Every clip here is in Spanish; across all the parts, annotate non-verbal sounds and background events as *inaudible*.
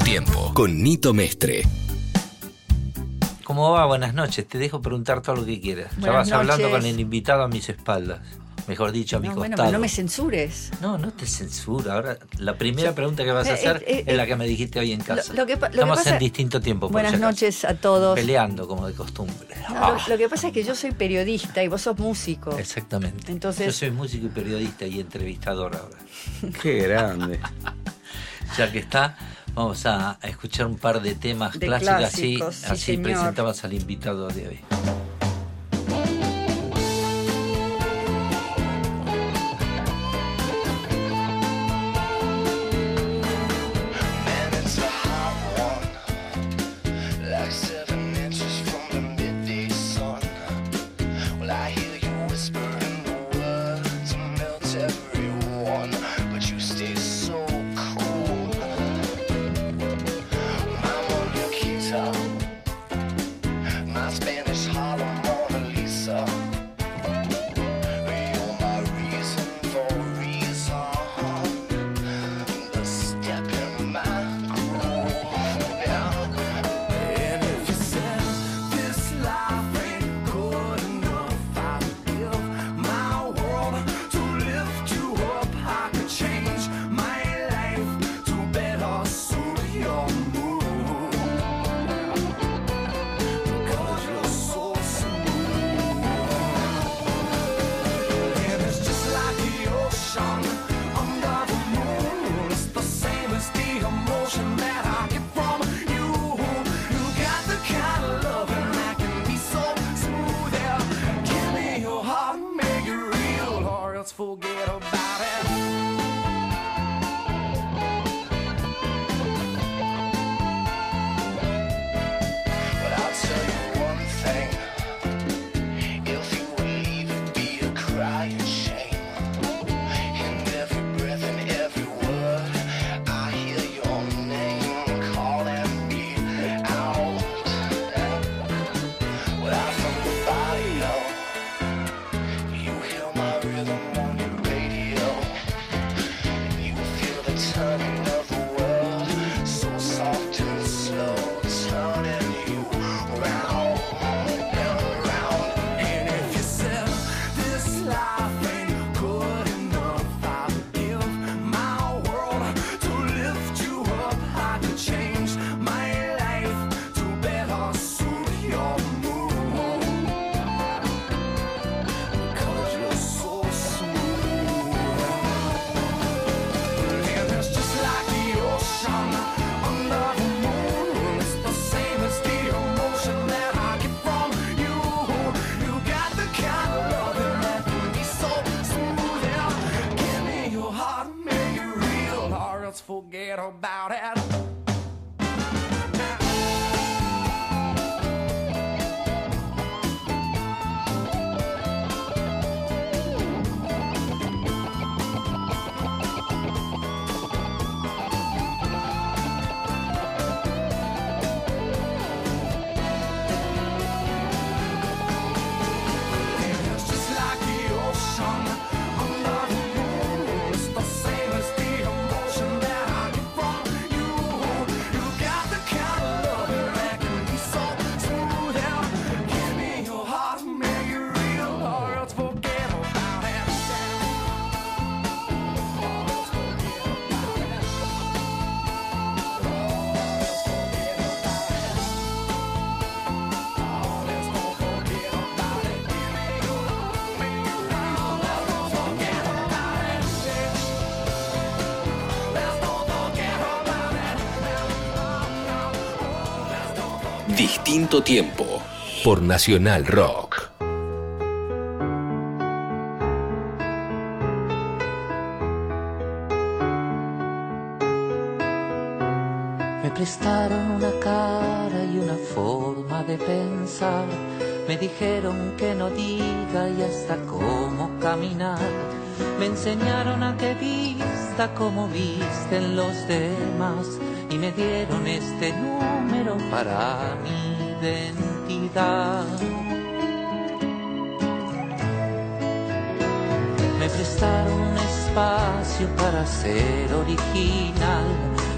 tiempo? Con Nito Mestre. ¿Cómo va? Buenas noches. Te dejo preguntar todo lo que quieras. Buenas ya vas hablando con el invitado a mis espaldas. Mejor dicho, a mi costado. Bueno, no me censures. No, no te censuro. Ahora, la primera pregunta que vas a eh, hacer eh, es la eh, que me dijiste hoy en casa. Lo, que, Estamos pasa, en distinto tiempo. Buenas noches a todos. Peleando, como de costumbre. Lo, que pasa es que yo soy periodista y vos sos músico. Exactamente. Entonces... Yo soy músico y periodista y entrevistador ahora. Qué grande. *laughs* ya que está, Vamos a escuchar un par de temas clásicos, así, presentabas al invitado de hoy. forget about it. Por Nacional Rock. Me prestaron una cara y una forma de pensar. Me dijeron que no diga y hasta cómo caminar. Me enseñaron a que vista como visten los demás. Y me dieron este número para mí ser original,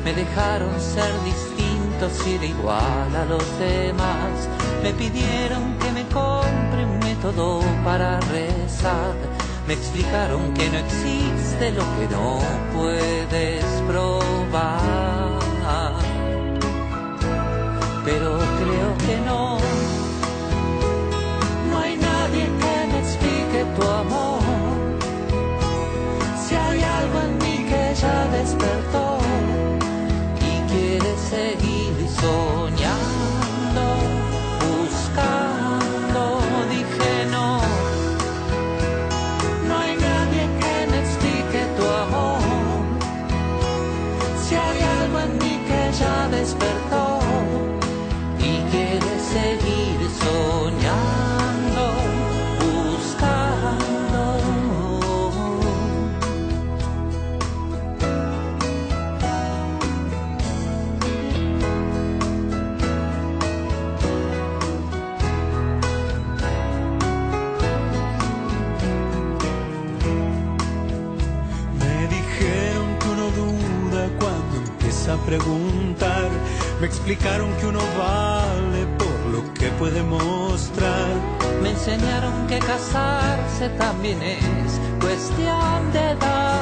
me dejaron ser distinto si era igual a los demás, me pidieron que me compre un método para rezar, me explicaron que no existe lo que no puedes probar, pero creo que no explicaron que uno vale por lo que puede mostrar. Me enseñaron que casarse también es cuestión de edad.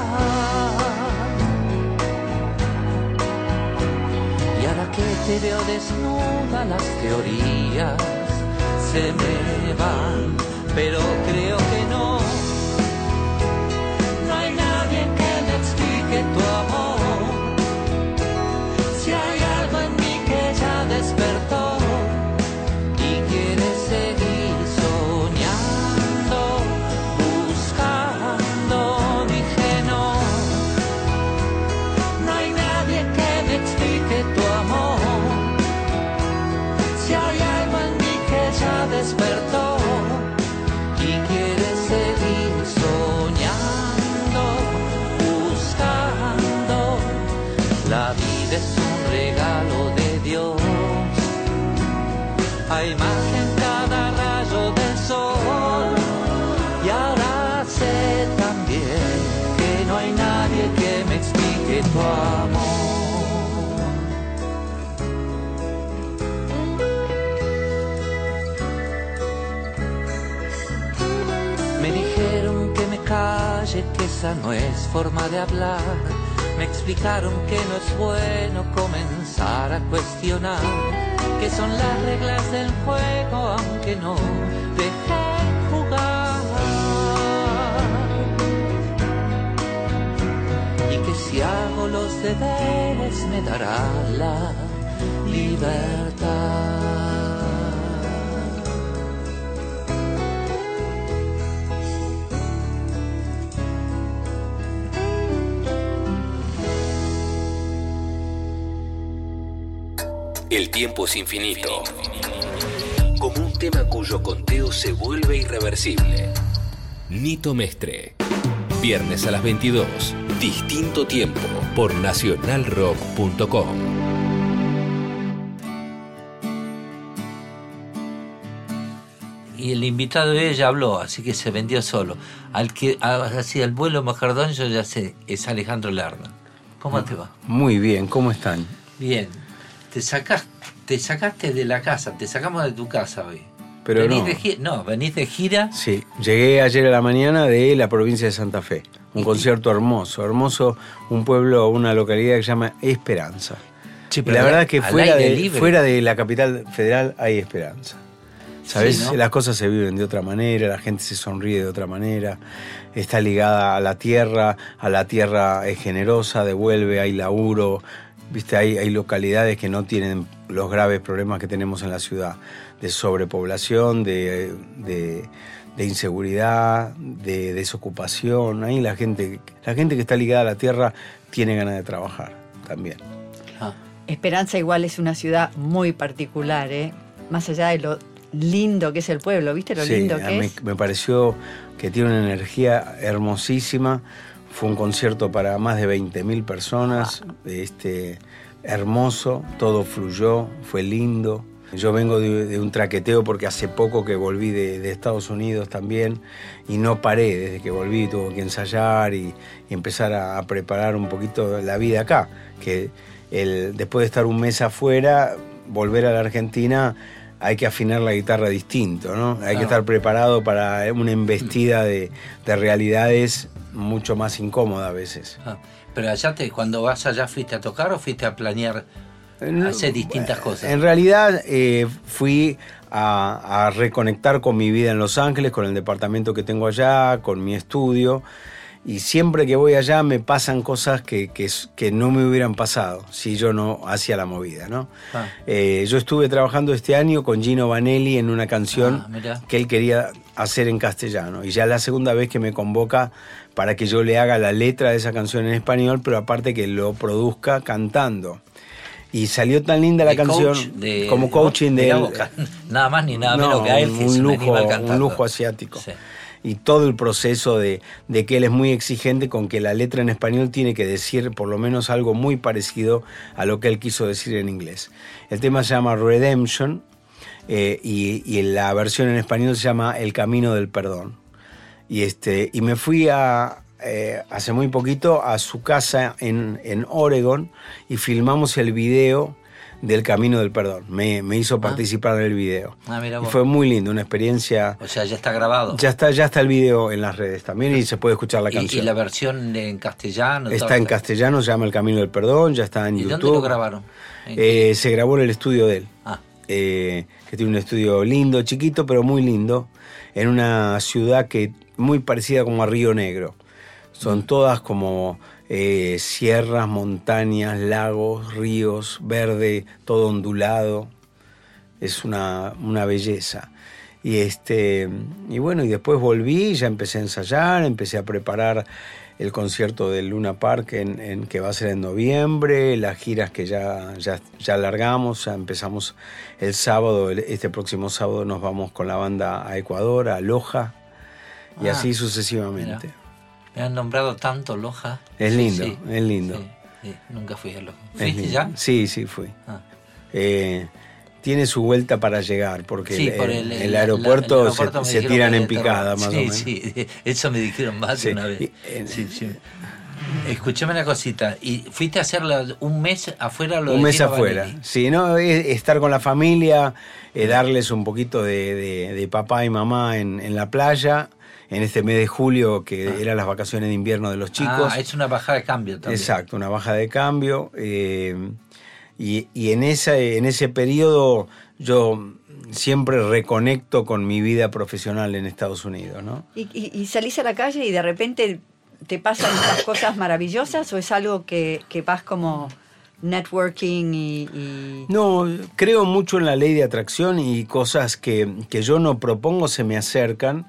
Y ahora que te veo desnuda, las teorías se me van, pero creo no es forma de hablar. Me explicaron que no es bueno comenzar a cuestionar, que son las reglas del juego, aunque no dejen jugar. Y que si hago los deberes me dará la libertad. El tiempo es infinito. Como un tema cuyo conteo se vuelve irreversible. Nito Mestre. Viernes a las 22. Distinto tiempo por nacionalrock.com. Y el invitado de ella habló, así que se vendió solo. Al que hacía el vuelo Macardón, yo ya sé, es Alejandro Lerner. ¿Cómo te va? Muy bien, ¿cómo están? Bien. Te sacas, te sacaste de la casa, te sacamos de tu casa hoy. Pero venís no. de gira, no, venís de gira. Sí, llegué ayer a la mañana de la provincia de Santa Fe. Un concierto hermoso, hermoso, un pueblo, una localidad que se llama Esperanza. Sí, Y pero la verdad que al fuera de, libre. fuera de la capital federal hay esperanza. ¿Sabes? Sí, ¿no? Las cosas se viven de otra manera, la gente se sonríe de otra manera, está ligada a la tierra, a la tierra es generosa, devuelve, hay laburo, viste, hay, hay localidades que no tienen los graves problemas que tenemos en la ciudad, de sobrepoblación, de, de- de inseguridad, de desocupación. Ahí la gente, la gente que está ligada a la tierra tiene ganas de trabajar también. Ah, Esperanza igual es una ciudad muy particular, ¿eh? Más allá de lo lindo que es el pueblo, ¿viste lo Sí, lindo a que mí es? me pareció que tiene una energía hermosísima. Fue un concierto para más de 20.000 personas, este, hermoso, todo fluyó, fue lindo. Yo vengo de, de un traqueteo porque hace poco que volví de, de Estados Unidos también y no paré desde que volví, tuve que ensayar y, y empezar a, a preparar un poquito la vida acá, que el, después de estar un mes afuera, volver a la Argentina, hay que afinar la guitarra distinto, ¿no? Hay Claro. que estar preparado para una embestida de, de realidades mucho más incómoda a veces. Ah, Pero allá te, cuando vas allá fuiste a tocar o fuiste a planear hacer distintas cosas. En realidad eh, fui a, a reconectar con mi vida en Los Ángeles, con el departamento que tengo allá, con mi estudio. Y siempre que voy allá me pasan cosas que, que no me hubieran pasado si yo no hacía la movida, ¿no? Ah. Eh, yo estuve trabajando este año con Gino Vanelli en una canción Ah, que él quería hacer en castellano. Y ya es la segunda vez que me convoca para que yo le haga la letra de esa canción en español, pero aparte que lo produzca cantando. Y salió tan linda la De canción coach de- como coaching de, la boca. *laughs* Nada más ni nada No, menos que a él, que un es un lujo, un lujo asiático. Sí. Y todo el proceso de, de que él es muy exigente con que la letra en español tiene que decir por lo menos algo muy parecido a lo que él quiso decir en inglés. El tema se llama Redemption eh, y, y la versión en español se llama El Camino del Perdón. Y, este, y me fui eh, hace muy poquito a su casa en, en Oregon y filmamos el video del Camino del Perdón. Me, me hizo participar en el video. Ah, mira y vos. fue muy lindo, una experiencia... O sea, ya está grabado. Ya está, ya está el video en las redes también y se puede escuchar la y, canción. y la versión en castellano. está en castellano, se llama El Camino del Perdón, ya está en ¿Y YouTube. dónde lo grabaron? ¿En Eh, se grabó en el estudio de él, Ah, eh, que tiene un estudio lindo, chiquito, pero muy lindo, en una ciudad que muy parecida como a Río Negro. Son Mm. todas como eh, sierras, montañas, lagos, ríos, verde, todo ondulado. Es una, una belleza. Y este y bueno, y después volví, ya empecé a ensayar, empecé a preparar el concierto del Luna Park en, en- que va a ser en noviembre, las giras que ya, ya, ya largamos, ya empezamos el sábado, el- este próximo sábado nos vamos con la banda a Ecuador, a Loja, y Ah, así sucesivamente. mira. Me han nombrado tanto Loja. Es Sí, lindo, sí, es lindo. sí, sí, nunca fui a Loja. ¿Fuiste ya? Sí, sí, fui. Ah. Eh, tiene su vuelta para llegar, porque Sí, el, por el- el, el la- aeropuerto, el aeropuerto me se, tiran en picada, más sí, o menos. Sí, *laughs* eso me dijeron más Sí, de una vez. en- Sí, sí. Escúchame una cosita. ¿Y fuiste a hacerla un mes afuera? Lo un mes afuera. Vanelli? Sí, ¿no? Es estar con la familia, eh, darles un poquito de, de- de papá y mamá en, en la playa, en este mes de julio, que eran las vacaciones de invierno de los chicos. Ah, es una bajada de cambio también. Exacto, una baja de cambio. eh, y, y en, esa, en ese periodo yo siempre reconecto con mi vida profesional en Estados Unidos, ¿no? ¿Y, y- y salís a la calle y de repente te pasan estas cosas maravillosas o es algo que, que vas como networking y... y- No, creo mucho en la ley de atracción y cosas que, que yo no propongo se me acercan,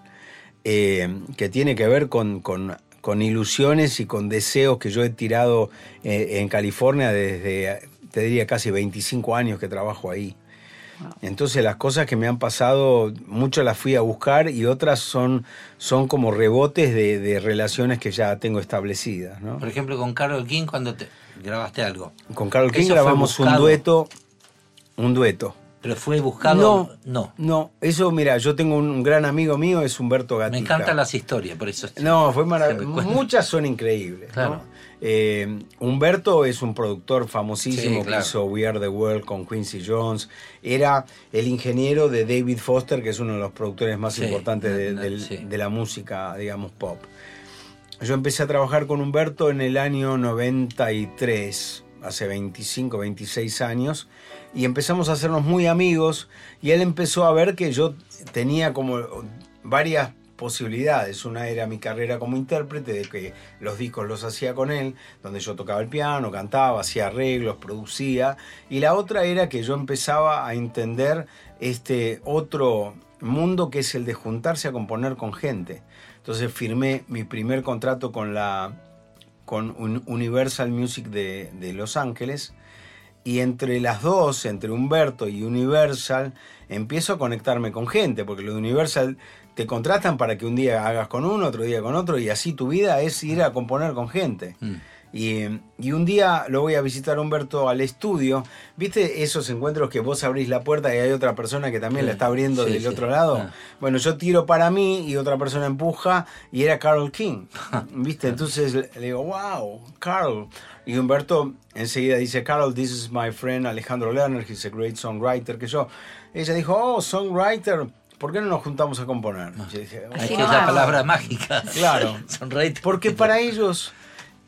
eh, que tiene que ver con, con- con ilusiones y con deseos que yo he tirado eh, en California desde, te diría, casi 25 años que trabajo ahí. Entonces las cosas que me han pasado, muchas las fui a buscar y otras son, son como rebotes de, de relaciones que ya tengo establecidas. ¿no? Por ejemplo, con Carol King, cuando te grabaste algo. Con Carol King grabamos un dueto, un dueto. ¿Pero fue buscado? No, No. no. Eso, mira, yo tengo un gran amigo mío, es Humberto Gatica. Me encantan las historias, por eso. No, fue maravilloso. Muchas son increíbles. ¿no? Claro. Eh, Humberto es un productor famosísimo Sí, claro. que hizo We Are the World con Quincy Jones. Era el ingeniero de David Foster, que es uno de los productores más Sí, importantes de, sí. de la música, digamos, pop. Yo empecé a trabajar con Humberto en el año 93, hace 25, 26 años, y empezamos a hacernos muy amigos, y él empezó a ver que yo tenía como varias posibilidades. Una era mi carrera como intérprete, de que los discos los hacía con él, donde yo tocaba el piano, cantaba, hacía arreglos, producía, y la otra era que yo empezaba a entender este otro mundo que es el de juntarse a componer con gente. Entonces firmé mi primer contrato con la con Un- Universal Music de, de Los Ángeles y entre las dos, entre Humberto y Universal, empiezo a conectarme con gente, porque lo de Universal te contratan para que un día hagas con uno, otro día con otro, y así tu vida es ir a componer con gente. Mm. Y, y un día lo voy a visitar Humberto al estudio. ¿Viste esos encuentros que vos abrís la puerta y hay otra persona que también Sí, la está abriendo sí, del sí. otro lado? Ah. Bueno, yo tiro para mí y otra persona empuja y era Carol King. *laughs* ¿Viste? Entonces le digo, wow, Carol. Y Humberto enseguida dice, Carol, this is my friend Alejandro Lerner, he's a great songwriter, que yo. Ella dijo, oh, songwriter, ¿por qué no nos juntamos a componer? Yo dije, Así no palabra mágica. Claro. *laughs* Sonreír. porque para ellos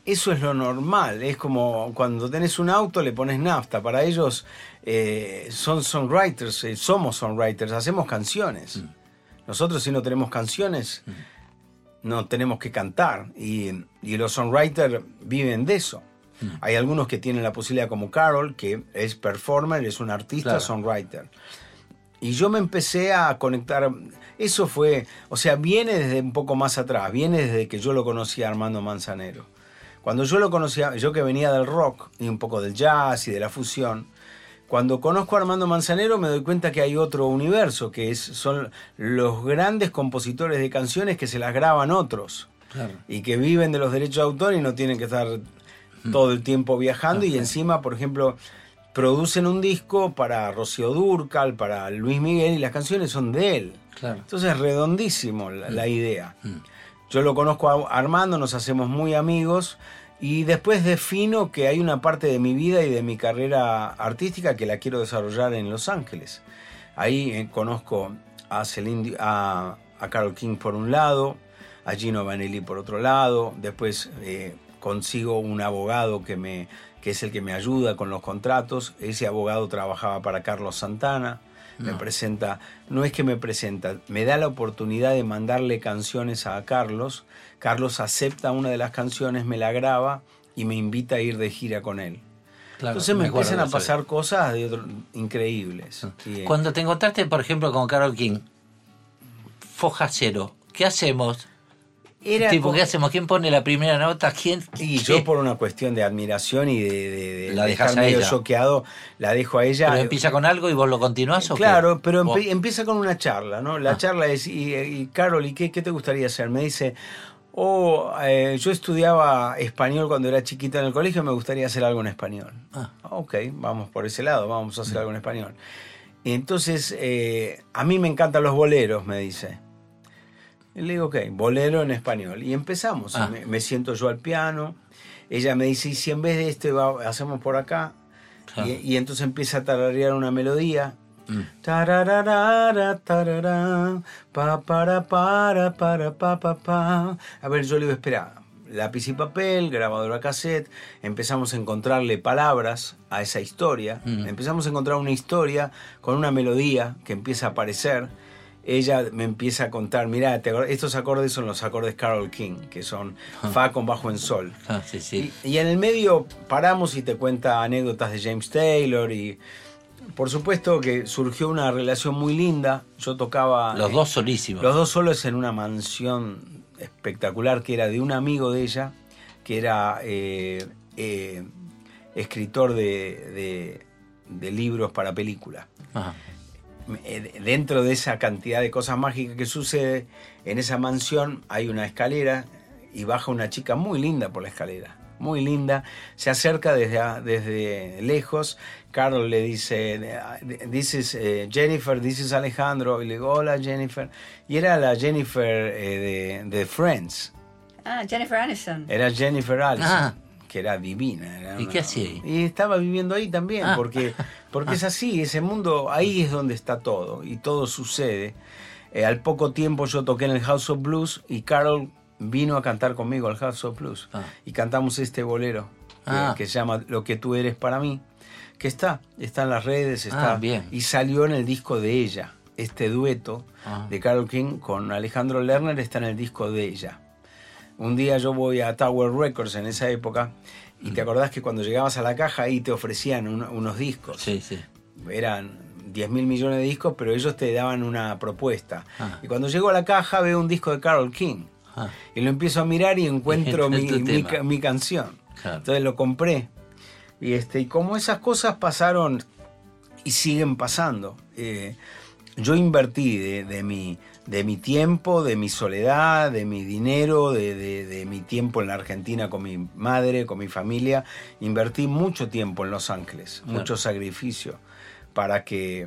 eso es lo normal. Es como cuando tenés un auto le pones nafta. Para ellos eh, son songwriters, eh, somos songwriters, hacemos canciones. Nosotros si no tenemos canciones no tenemos que cantar. Y, y los songwriters viven de eso. Hay algunos que tienen la posibilidad como Carol, que es performer, es un artista, Claro. songwriter. Y yo me empecé a conectar. Eso fue, o sea, viene desde un poco más atrás, viene desde que yo lo conocí a Armando Manzanero. Cuando yo lo conocía, yo que venía del rock y un poco del jazz y de la fusión, cuando conozco a Armando Manzanero me doy cuenta que hay otro universo, que es, son los grandes compositores de canciones que se las graban otros Claro. y que viven de los derechos de autor y no tienen que estar todo el tiempo viajando y encima, por ejemplo, producen un disco para Rocío Durcal, para Luis Miguel y las canciones son de él. Claro. Entonces es redondísimo la, la idea. Yo lo conozco a Armando, nos hacemos muy amigos y después defino que hay una parte de mi vida y de mi carrera artística que la quiero desarrollar en Los Ángeles. Ahí eh, conozco a, Celine a, a Carol King por un lado, a Gino Vanelli por otro lado, después eh, consigo un abogado que, me, que es el que me ayuda con los contratos, ese abogado trabajaba para Carlos Santana, me presenta, no es que me presenta, me da la oportunidad de mandarle canciones a Carlos, Carlos acepta una de las canciones, me la graba y me invita a ir de gira con él. Claro, Entonces me, empiezan a eso. pasar cosas de otro- increíbles. Eh, Cuando te encontraste, por ejemplo, con Carol King, foja cero, ¿qué hacemos? Era tipo, como- ¿qué hacemos? ¿Quién pone la primera nota? ¿Quién? Y qué? yo por una cuestión de admiración y de, de- de- La de dejás estar a medio ella. choqueado, la dejo a ella. ¿Pero empieza con algo y vos lo continuás o qué? Claro, pero empieza con una charla, ¿no? La Ah. charla es, y, y Carol, ¿y qué, qué te gustaría hacer? Me dice, oh, eh, yo estudiaba español cuando era chiquita en el colegio, me gustaría hacer algo en español. Ah. Ok, vamos por ese lado, vamos a hacer algo en español. Y entonces, eh, a mí me encantan los boleros, me dice. Le digo, ok, bolero en español. Y empezamos. Ah. Me, me siento yo al piano. Ella me dice, ¿y si en vez de este va- hacemos por acá? Claro. Y, y entonces empieza a tararear una melodía. Mm. Tararara, tarará, pa, para, para, para, pa, pa, pa. A ver, yo le digo, espera, lápiz y papel, grabadora cassette, empezamos a encontrarle palabras a esa historia, Mm. empezamos a encontrar una historia con una melodía que empieza a aparecer. Ella me empieza a contar, mira, estos acordes son los acordes Carol King, que son Fa con bajo en sol. Ah, sí, sí. Y, y en el medio paramos y te cuenta anécdotas de James Taylor y por supuesto que surgió una relación muy linda. Yo tocaba Los dos solísimos. los dos solos en una mansión espectacular que era de un amigo de ella, que era eh, eh, escritor de, de- de libros para películas. Ajá. Eh, Dentro de esa cantidad de cosas mágicas que sucede, en esa mansión hay una escalera y baja una chica muy linda por la escalera. Muy linda, se acerca desde, desde lejos. Carol le dice: This is eh, Jennifer, this is Alejandro. Y le digo: Hola Jennifer. Y era la Jennifer eh, de, de Friends. Ah, Jennifer Aniston. Era Jennifer Aniston, Ah. que era divina. era ¿Y una- qué hacía ahí? Y estaba viviendo ahí también, Ah. porque, porque es así, ese mundo, ahí es donde está todo, y todo sucede. Eh, al poco tiempo yo toqué en el House of Blues y Carol vino a cantar conmigo al House of Blues. Ah. Y cantamos este bolero, que, Ah. que se llama Lo que tú eres para mí, que está, está en las redes, está, Ah, bien. y salió en el disco de ella. Este dueto Ah. de Carol King con Alejandro Lerner está en el disco de ella. Un día yo voy a Tower Records en esa época y te acordás que cuando llegabas a la caja ahí te ofrecían un- unos discos. Sí, sí. Eran 10 mil millones de discos, pero ellos te daban una propuesta. Ah. Y cuando llego a la caja veo un disco de Carol King. Ah, Y lo empiezo a mirar y encuentro mi, tu mi canción. Claro. Entonces lo compré. Y, este, y como esas cosas pasaron y siguen pasando, eh, yo invertí de, de mi, de mi tiempo, de mi soledad, de mi dinero, de, de- de mi tiempo en la Argentina con mi madre, con mi familia. Invertí mucho tiempo en Los Ángeles, Claro. mucho sacrificio para que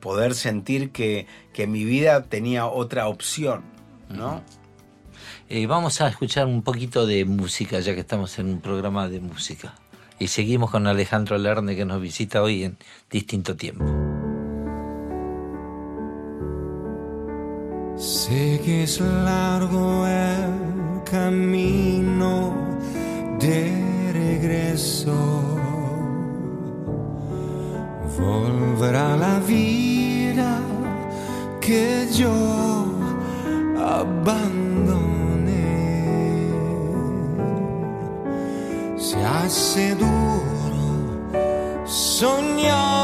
poder sentir que, que mi vida tenía otra opción, ¿no? Eh, vamos a escuchar un poquito de música, ya que estamos en un programa de música. Y seguimos con Alejandro Lerne, que nos visita hoy en distinto tiempo. Sé que es largo el camino de regreso. Volverá la vida que yo abandoné. Se hace duro soñar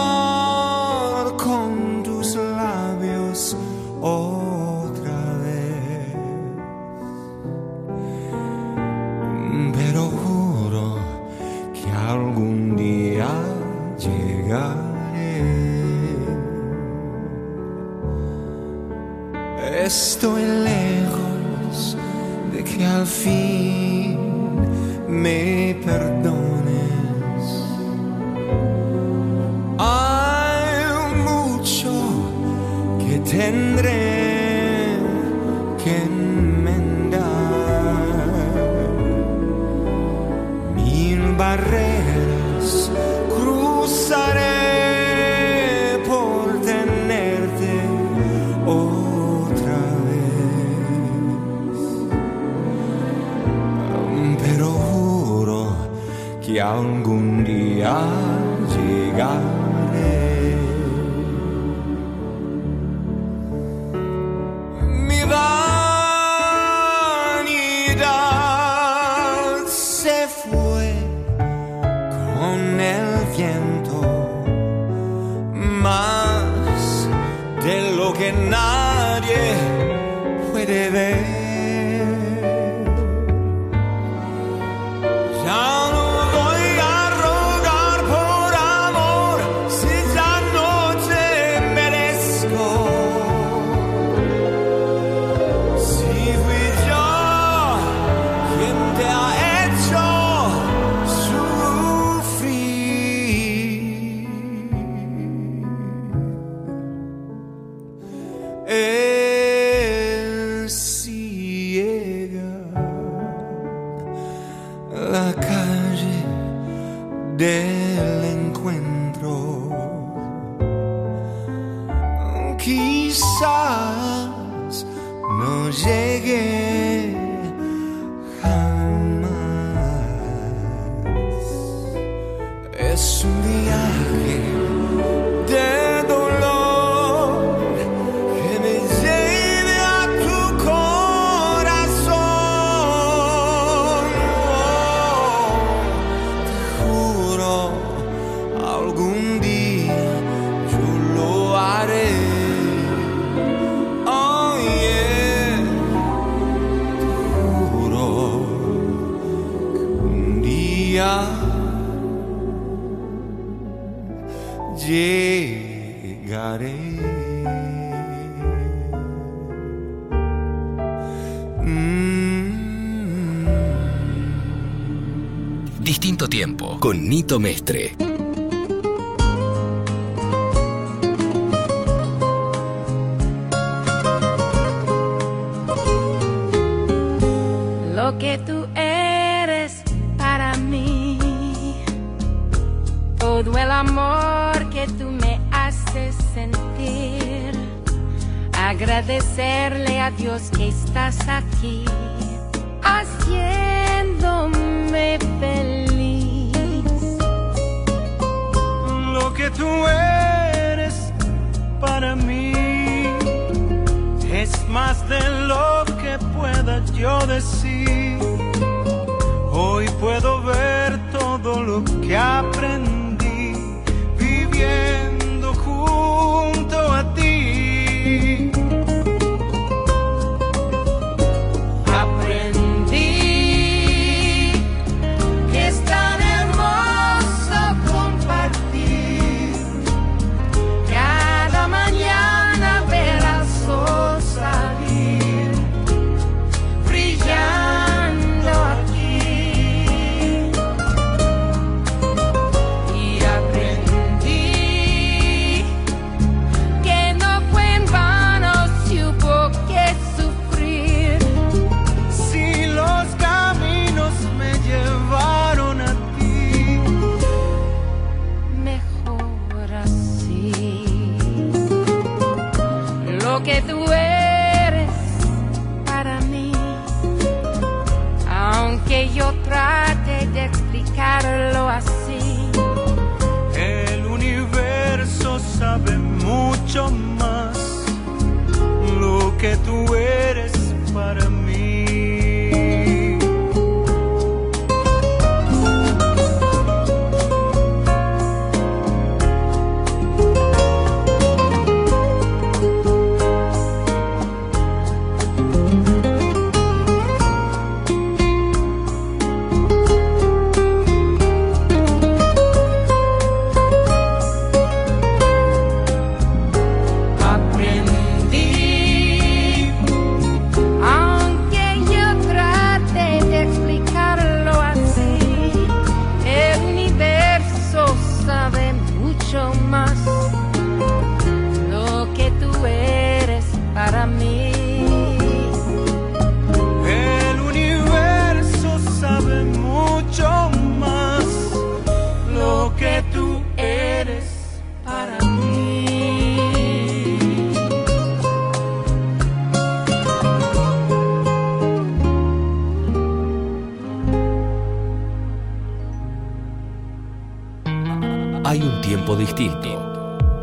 algún día Distinto tiempo con Nito Mestre.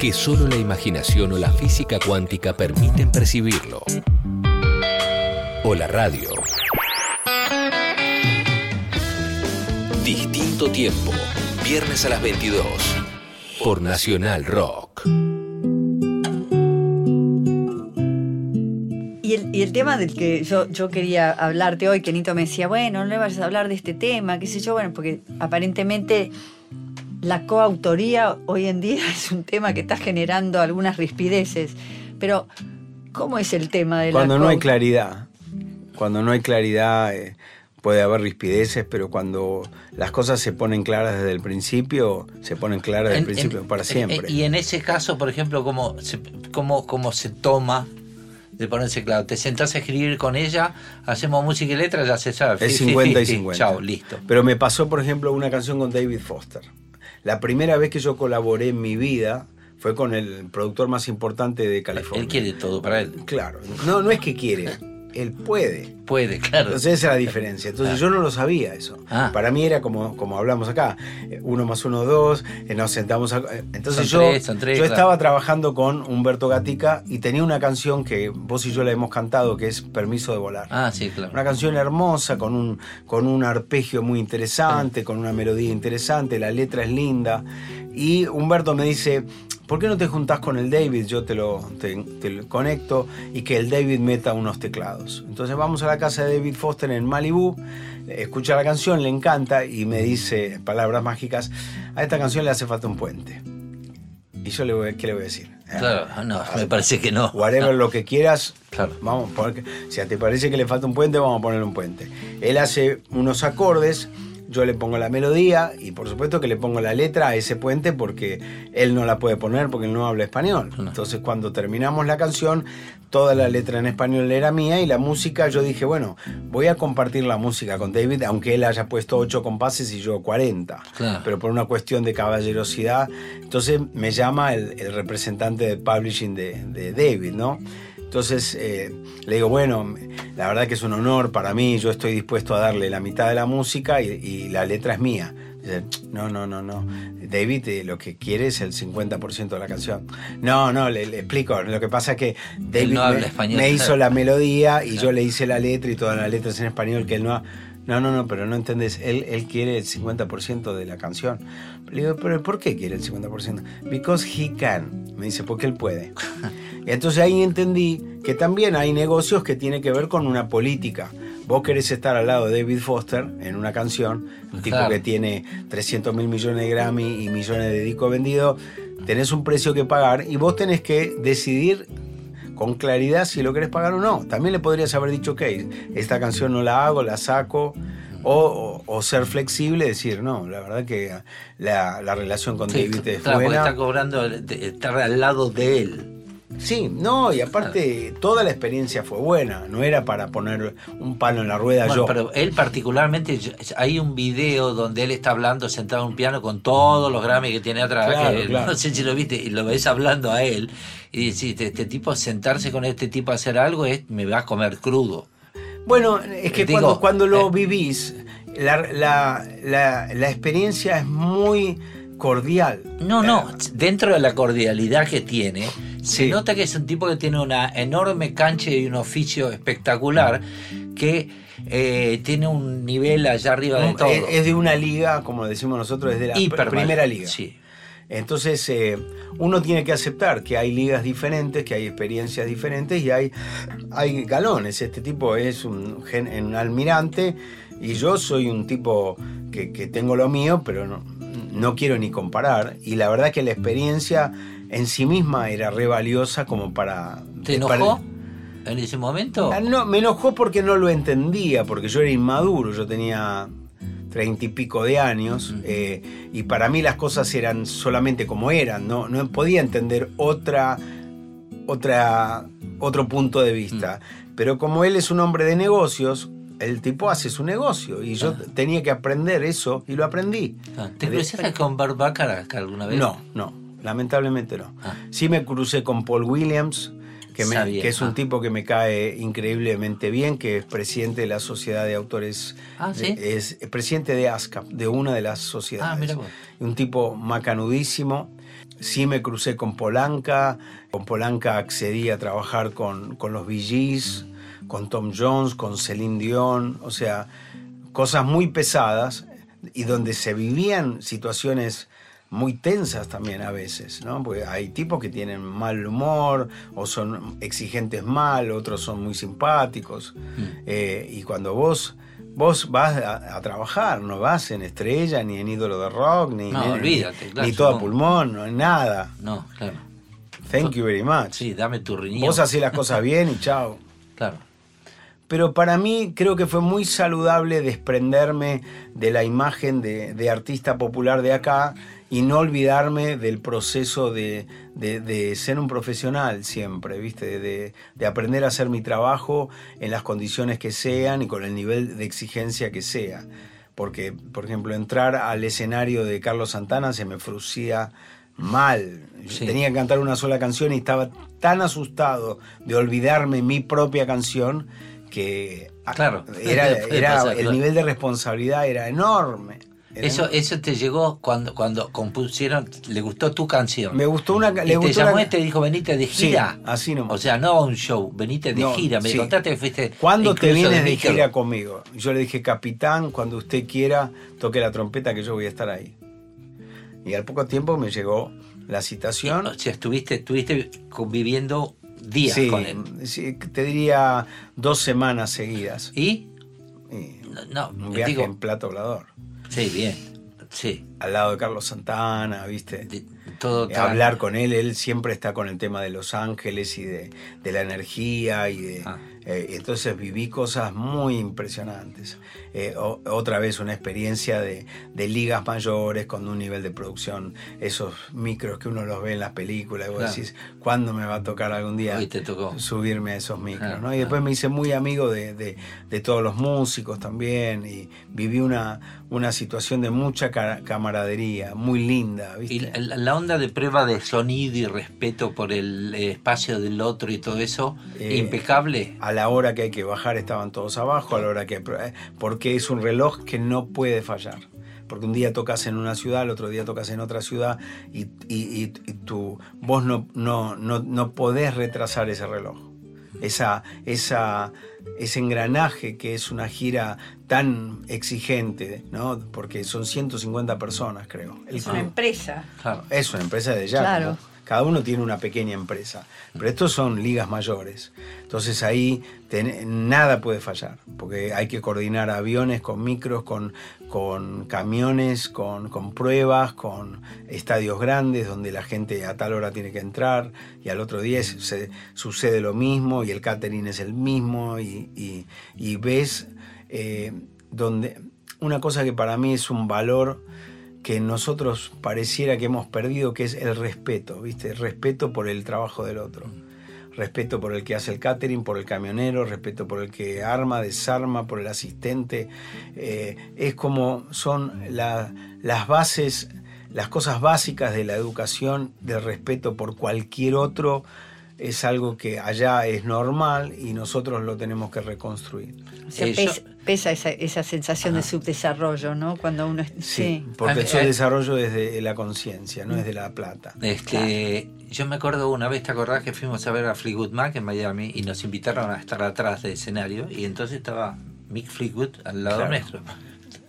Que solo la imaginación o la física cuántica permiten percibirlo. O la radio. Distinto tiempo, viernes a las 22, por Nacional Rock. Y el, y el tema del que yo, yo quería hablarte hoy, que Nito me decía, bueno, no le vayas a hablar de este tema, qué sé yo, bueno, porque aparentemente la coautoría hoy en día *laughs* es un tema que está generando algunas rispideces. Pero, ¿cómo es el tema de Cuando la no hay claridad, cuando no hay claridad eh, puede haber rispideces, pero cuando las cosas se ponen claras desde el principio, se ponen claras desde el principio en- para en- siempre. y en ese caso, por ejemplo, ¿cómo se, cómo, cómo se toma de ponerse claro? Te sentás a escribir con ella, hacemos música y letra, ya se sabe. Es 50, 50 y 50. 50. Chao, listo. Pero me pasó, por ejemplo, una canción con David Foster. La primera vez que yo colaboré en mi vida fue con el productor más importante de California. Él quiere todo para él. Claro. No, no es que quiere, él puede. Puede, claro. Entonces esa es la diferencia. Entonces yo no lo sabía eso. Ah. Para mí era como, como hablamos acá, eh, uno más uno, dos, eh, nos sentamos a- eh, Entonces Son yo, tres, son tres, yo claro. estaba trabajando con Humberto Gatica y tenía una canción que vos y yo la hemos cantado que es Permiso de Volar. Ah, sí, claro. Una canción hermosa, con un, con un arpegio muy interesante, con una melodía interesante, la letra es linda. Y Humberto me dice, ¿por qué no te juntás con el David? Yo te lo, te, te lo conecto y que el David meta unos teclados. Entonces vamos a la casa de David Foster en Malibu, escucha la canción, le encanta y me dice, palabras mágicas, a esta canción le hace falta un puente. Y yo le voy, ¿qué le voy a decir? Claro, no, me parece que no. Whatever lo que quieras, Claro. vamos, porque si te parece que le falta un puente, vamos a ponerle un puente. Él hace unos acordes, yo le pongo la melodía y por supuesto que le pongo la letra a ese puente porque él no la puede poner porque él no habla español. No. Entonces cuando terminamos la canción, toda la letra en español era mía y la música yo dije, bueno, voy a compartir la música con David, aunque él haya puesto 8 compases y yo 40. Claro. Pero por una cuestión de caballerosidad, entonces me llama el, el representante de publishing de, de David, ¿no? Entonces eh, le digo, bueno, la verdad que es un honor para mí, yo estoy dispuesto a darle la mitad de la música y, y la letra es mía. Dice, no, no, no, no. David eh, lo que quiere es el 50% de la canción. No, no, le, le explico. Lo que pasa es que David no me hizo la *laughs* melodía y yo le hice la letra y todas las letras en español que él no ha... No, no, no, pero no entendés. Él, él quiere el 50% de la canción. Le digo, pero ¿por qué quiere el 50%? Because he can. Me dice, porque él puede. *laughs* Y entonces ahí entendí que también hay negocios que tienen que ver con una política. Vos querés estar al lado de David Foster en una canción, un tipo que tiene 300 mil millones de Grammy y millones de discos vendidos, tenés un precio que pagar y vos tenés que decidir con claridad si lo querés pagar o no. También le podrías haber dicho, ok, esta canción no la hago, la saco. O, o- o ser flexible decir, no, la verdad que la, la relación con Sí, David es porque buena. está cobrando, estar al lado de él. Sí, no, y aparte toda la experiencia fue buena, no era para poner un palo en la rueda Bueno, yo. pero él particularmente, hay un video donde él está hablando sentado en un piano con todos los Grammy que tiene atrás. Claro, que claro. No sé si lo viste, y lo ves hablando a él. Y decís, este, este tipo, sentarse con este tipo a hacer algo, es me va a comer crudo. Bueno, es que Digo, cuando, cuando lo eh, vivís, la, la- la- la experiencia es muy cordial. No, no, Eh, dentro de la cordialidad que tiene, se nota que es un tipo que tiene una enorme cancha y un oficio espectacular que eh, tiene un nivel allá arriba de es, todo. es de una liga, como decimos nosotros, es de la Hiper primera liga. Sí. Entonces, eh, uno tiene que aceptar que hay ligas diferentes, que hay experiencias diferentes y hay, hay galones. Este tipo es un, almirante y yo soy un tipo que, que tengo lo mío, pero no, no quiero ni comparar. Y la verdad que la experiencia en sí misma era re valiosa como para... ¿Te enojó en ese momento? Ah, No, me enojó porque no lo entendía, porque yo era inmaduro, yo tenía treinta y pico de años, eh, y para mí las cosas eran solamente como eran, no, no podía entender otra, otra, otro punto de vista. Pero como él es un hombre de negocios, el tipo hace su negocio, y yo tenía que aprender eso, y lo aprendí. Ah, ¿Te cruzaste con Bart Bacharach alguna vez? No, no, lamentablemente no. Ah. Sí me crucé con Paul Williams, que, me- Sabía, que es un ah. tipo que me cae increíblemente bien, que es presidente de la Sociedad de Autores. Ah, ¿sí? de- es presidente de ASCAP, de una de las sociedades. Ah, mira vos. Un tipo macanudísimo. sí me crucé con Polanca, con Polanca accedí a trabajar con, con los Gees, con Tom Jones, con Celine Dion, o sea, cosas muy pesadas y donde se vivían situaciones muy tensas también a veces, ¿no? Porque hay tipos que tienen mal humor o son exigentes mal, otros son muy simpáticos. Eh, y cuando vos, vos vas a, a trabajar, no vas en estrella, ni en ídolo de rock, ni, No, ni- olvídate, claro, ni todo pulmón, no, nada. No, claro. Thank you very much. Sí, dame tu riñón. Vos hacés las cosas bien y chao. *laughs* Claro. Pero para mí creo que fue muy saludable desprenderme de la imagen de, de artista popular de acá y no olvidarme del proceso de, de- de ser un profesional siempre, ¿viste? De, de aprender a hacer mi trabajo en las condiciones que sean y con el nivel de exigencia que sea. Porque, por ejemplo, entrar al escenario de Carlos Santana se me frucía mal. Sí. Tenía que cantar una sola canción y estaba tan asustado de olvidarme mi propia canción que ah, Claro. era, *laughs* Puede era- pasar, el claro. nivel de responsabilidad era enorme. Era Eso, eso te llegó cuando, cuando compusieron, le gustó tu canción. Me gustó una ca- Y le te gustó llamó una- y te dijo, venite de Sí, gira. así nomás. O sea, no a un show, venite de No, gira. Me sí. contaste que fuiste. ¿Cuándo te vienes de gira conmigo? Yo le dije, capitán, cuando usted quiera, toque la trompeta que yo voy a estar ahí. Y al poco tiempo me llegó la citación. O sea, estuviste, estuviste conviviendo días Sí, con él. sí, te diría dos semanas seguidas. ¿Y? Y No, un no, viaje digo, en plato volador. Sí, bien. Sí. Al lado de Carlos Santana, ¿viste? de- todo Eh, hablar con él, él siempre está con el tema de Los Ángeles y de, de la energía y de... Ah. eh, entonces viví cosas muy impresionantes. Eh, o- otra vez una experiencia de, de ligas mayores con un nivel de producción, esos micros que uno los ve en las películas y vos Claro. decís, ¿cuándo me va a tocar algún día Hoy te tocó. subirme a esos micros? Y después me hice muy amigo de, de- de todos los músicos también y viví una, una situación de mucha ca- camaradería, muy linda. ¿viste? Y la, la onda de prueba de sonido y respeto por el eh, espacio del otro y todo eso, Eh, impecable. A la hora que hay que bajar estaban todos abajo, a la hora que eh, porque es un reloj que no puede fallar. Porque un día tocas en una ciudad, el otro día tocas en otra ciudad y, y, y- y tú, vos no, no, no, no podés retrasar ese reloj. Esa, esa, ese engranaje que es una gira tan exigente, ¿no? Porque son 150 personas, creo. El Es una empresa. Claro. Es una empresa de ya. Claro. Cada uno tiene una pequeña empresa. Pero estos son ligas mayores. Entonces ahí nada puede fallar. Porque hay que coordinar aviones con micros, con, con camiones, con, con pruebas, con estadios grandes donde la gente a tal hora tiene que entrar. Y al otro día se- sucede lo mismo y el catering es el mismo. Y, y- y ves eh, donde. Una cosa que para mí es un valor que nosotros pareciera que hemos perdido, que es el respeto, ¿viste? El respeto por el trabajo del otro. Respeto por el que hace el catering, por el camionero, respeto por el que arma, desarma, por el asistente. Eh, es como son la- las bases, las cosas básicas de la educación, del respeto por cualquier otro, es algo que allá es normal y nosotros lo tenemos que reconstruir. O sea, Eh, yo- pesa, pesa esa, esa sensación de subdesarrollo, ¿no? Cuando uno... es- Sí, Sí. porque eso eh, desarrollo desde la conciencia, no es de la plata. Este, Yo me acuerdo una vez, ¿te acordás que fuimos a ver a Fleetwood Mac en Miami y nos invitaron a estar atrás del escenario y entonces estaba Mick Fleetwood al lado Claro. nuestro.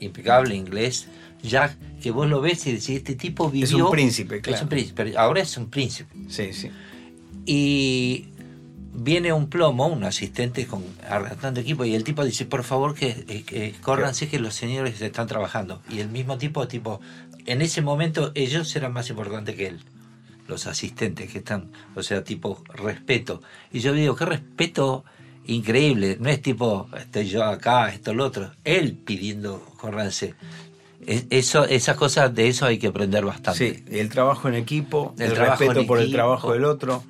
Impecable inglés. Jack, que vos lo ves y decís, este tipo vivió... Es un príncipe, Es claro. un príncipe, ahora es un príncipe. Sí, sí. Y viene un plomo, un asistente con arrastrando equipo, y el tipo dice, por favor que, eh, que córranse que los señores están trabajando. Y el mismo tipo, tipo, en ese momento ellos eran más importantes que él, los asistentes que están, o sea, tipo, respeto. Y yo digo, qué respeto increíble, no es tipo, estoy yo acá, esto, lo otro, él pidiendo, córranse. Es- Eso, esas cosas, de eso hay que aprender bastante. Sí, el trabajo en equipo, El respeto por el equipo. Mm. trabajo del otro.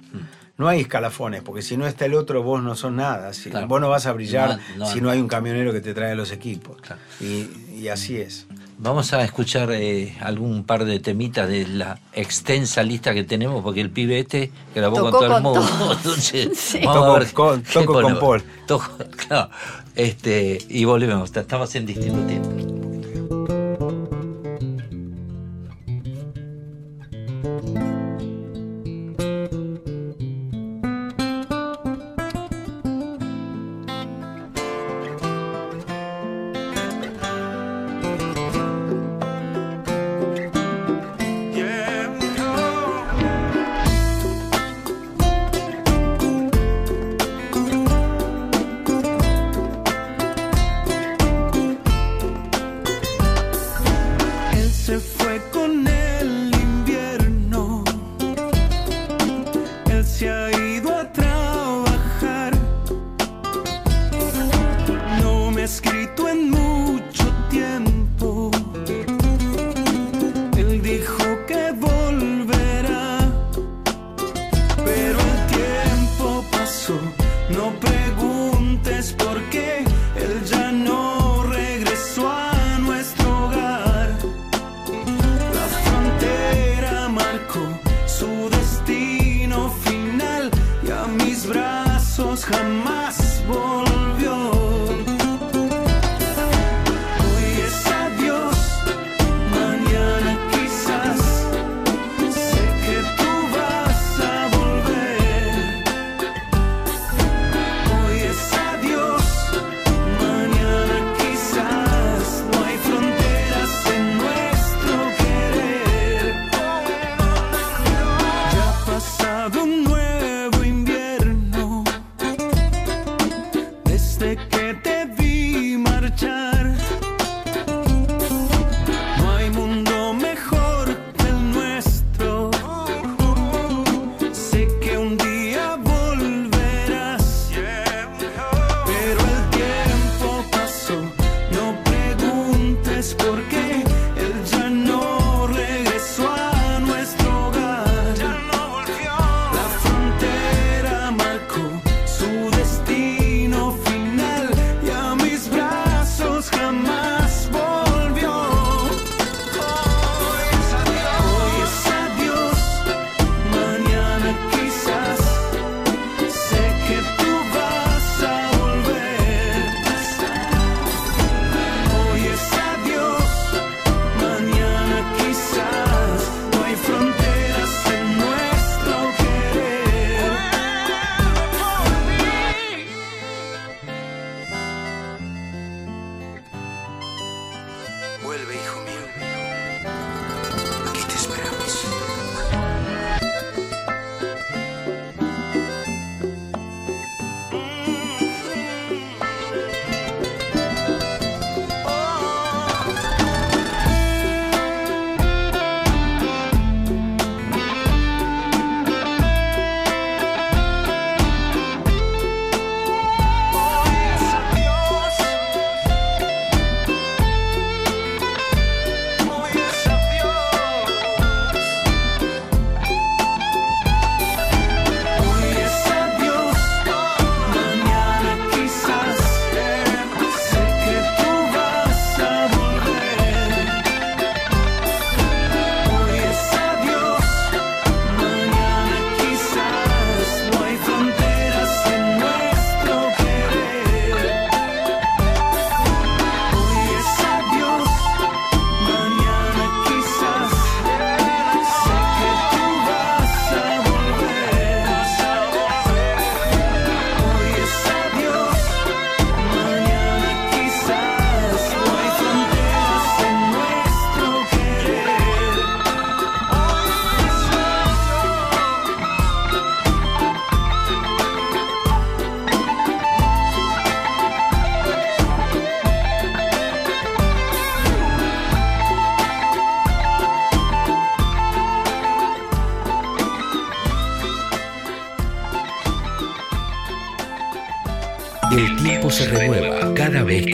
No hay escalafones, porque si no está el otro, vos no sos nada. Si, Claro. Vos no vas a brillar No, no. si no hay un camionero que te trae los equipos. Claro. Y, y así es. Vamos a escuchar eh, algún par de temitas de la extensa lista que tenemos, porque el pibe este grabó Tocó con todo el mundo. todos. *laughs* Entonces, *laughs* Sí. vamos a Toco ver con- toco con. Paul. Toco- *laughs* claro. este, y volvemos, estamos en distinto tiempo.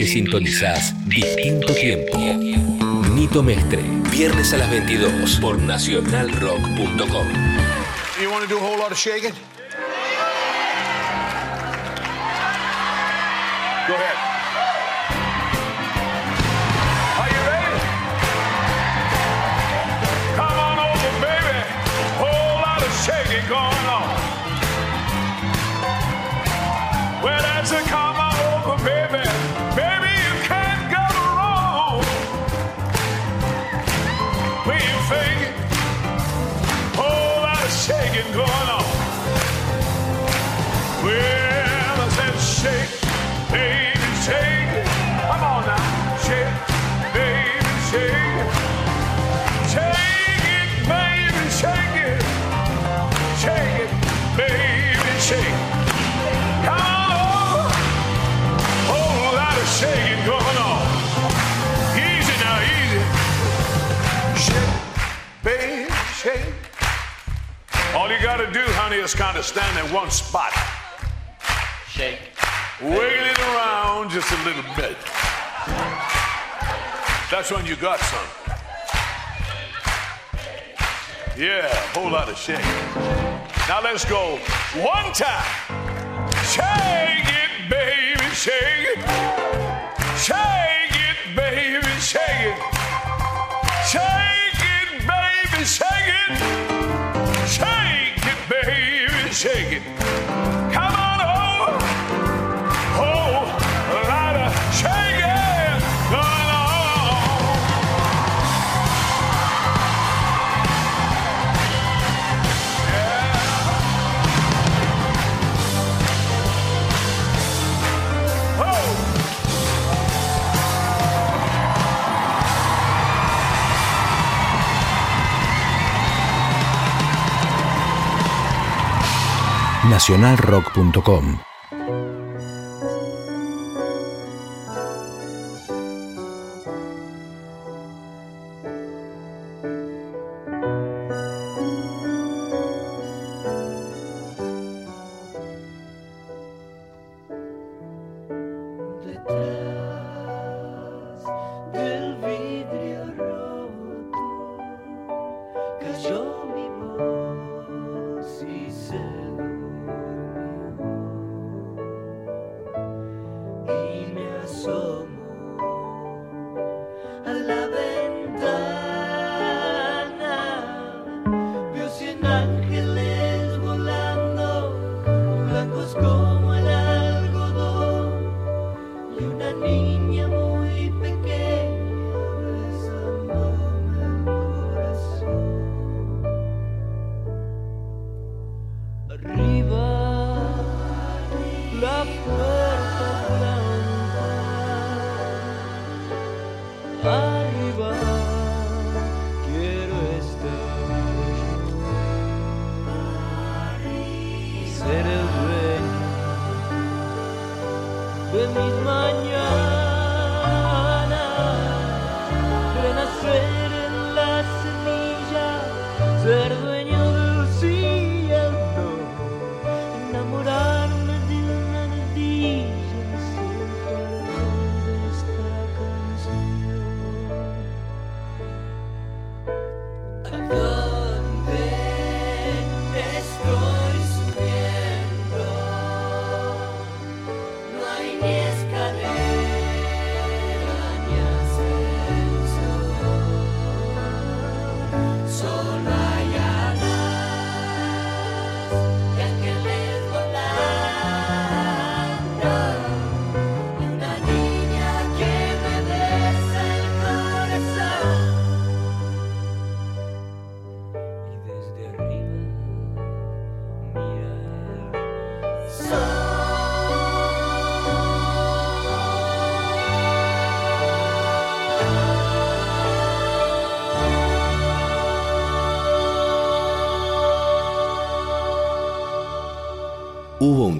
sintonizás Distinto Tiempo. Nito Mestre, viernes a las 22 por nacionalrock.com. You want to do a whole lot of shaking? Go ahead. going on. Well, that's a just kind of stand in one spot. Shake. Wiggle it around just a little bit. That's when you got some. Yeah, whole lot of shake. Now let's go one time. Shake it, baby, shake it. nacionalrock.com.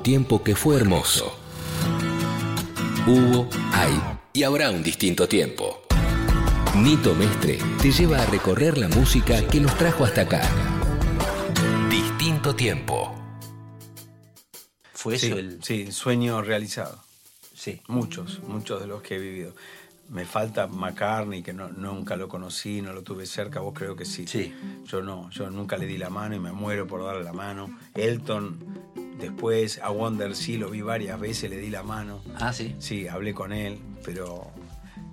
tiempo que fue hermoso. Hubo, hay y habrá un distinto tiempo. Nito Mestre te lleva a recorrer la música que nos trajo hasta acá. Distinto tiempo. Fue Sí, eso el. sí, sueño realizado. Sí. Muchos, muchos de los que he vivido. Me falta McCartney, que no, nunca lo conocí, no lo tuve cerca, vos creo que sí. Sí. Yo no, yo nunca le di la mano y me muero por darle la mano. Elton, después, a Wonder sí lo vi varias veces, le di la mano. Ah, sí. Sí, hablé con él, pero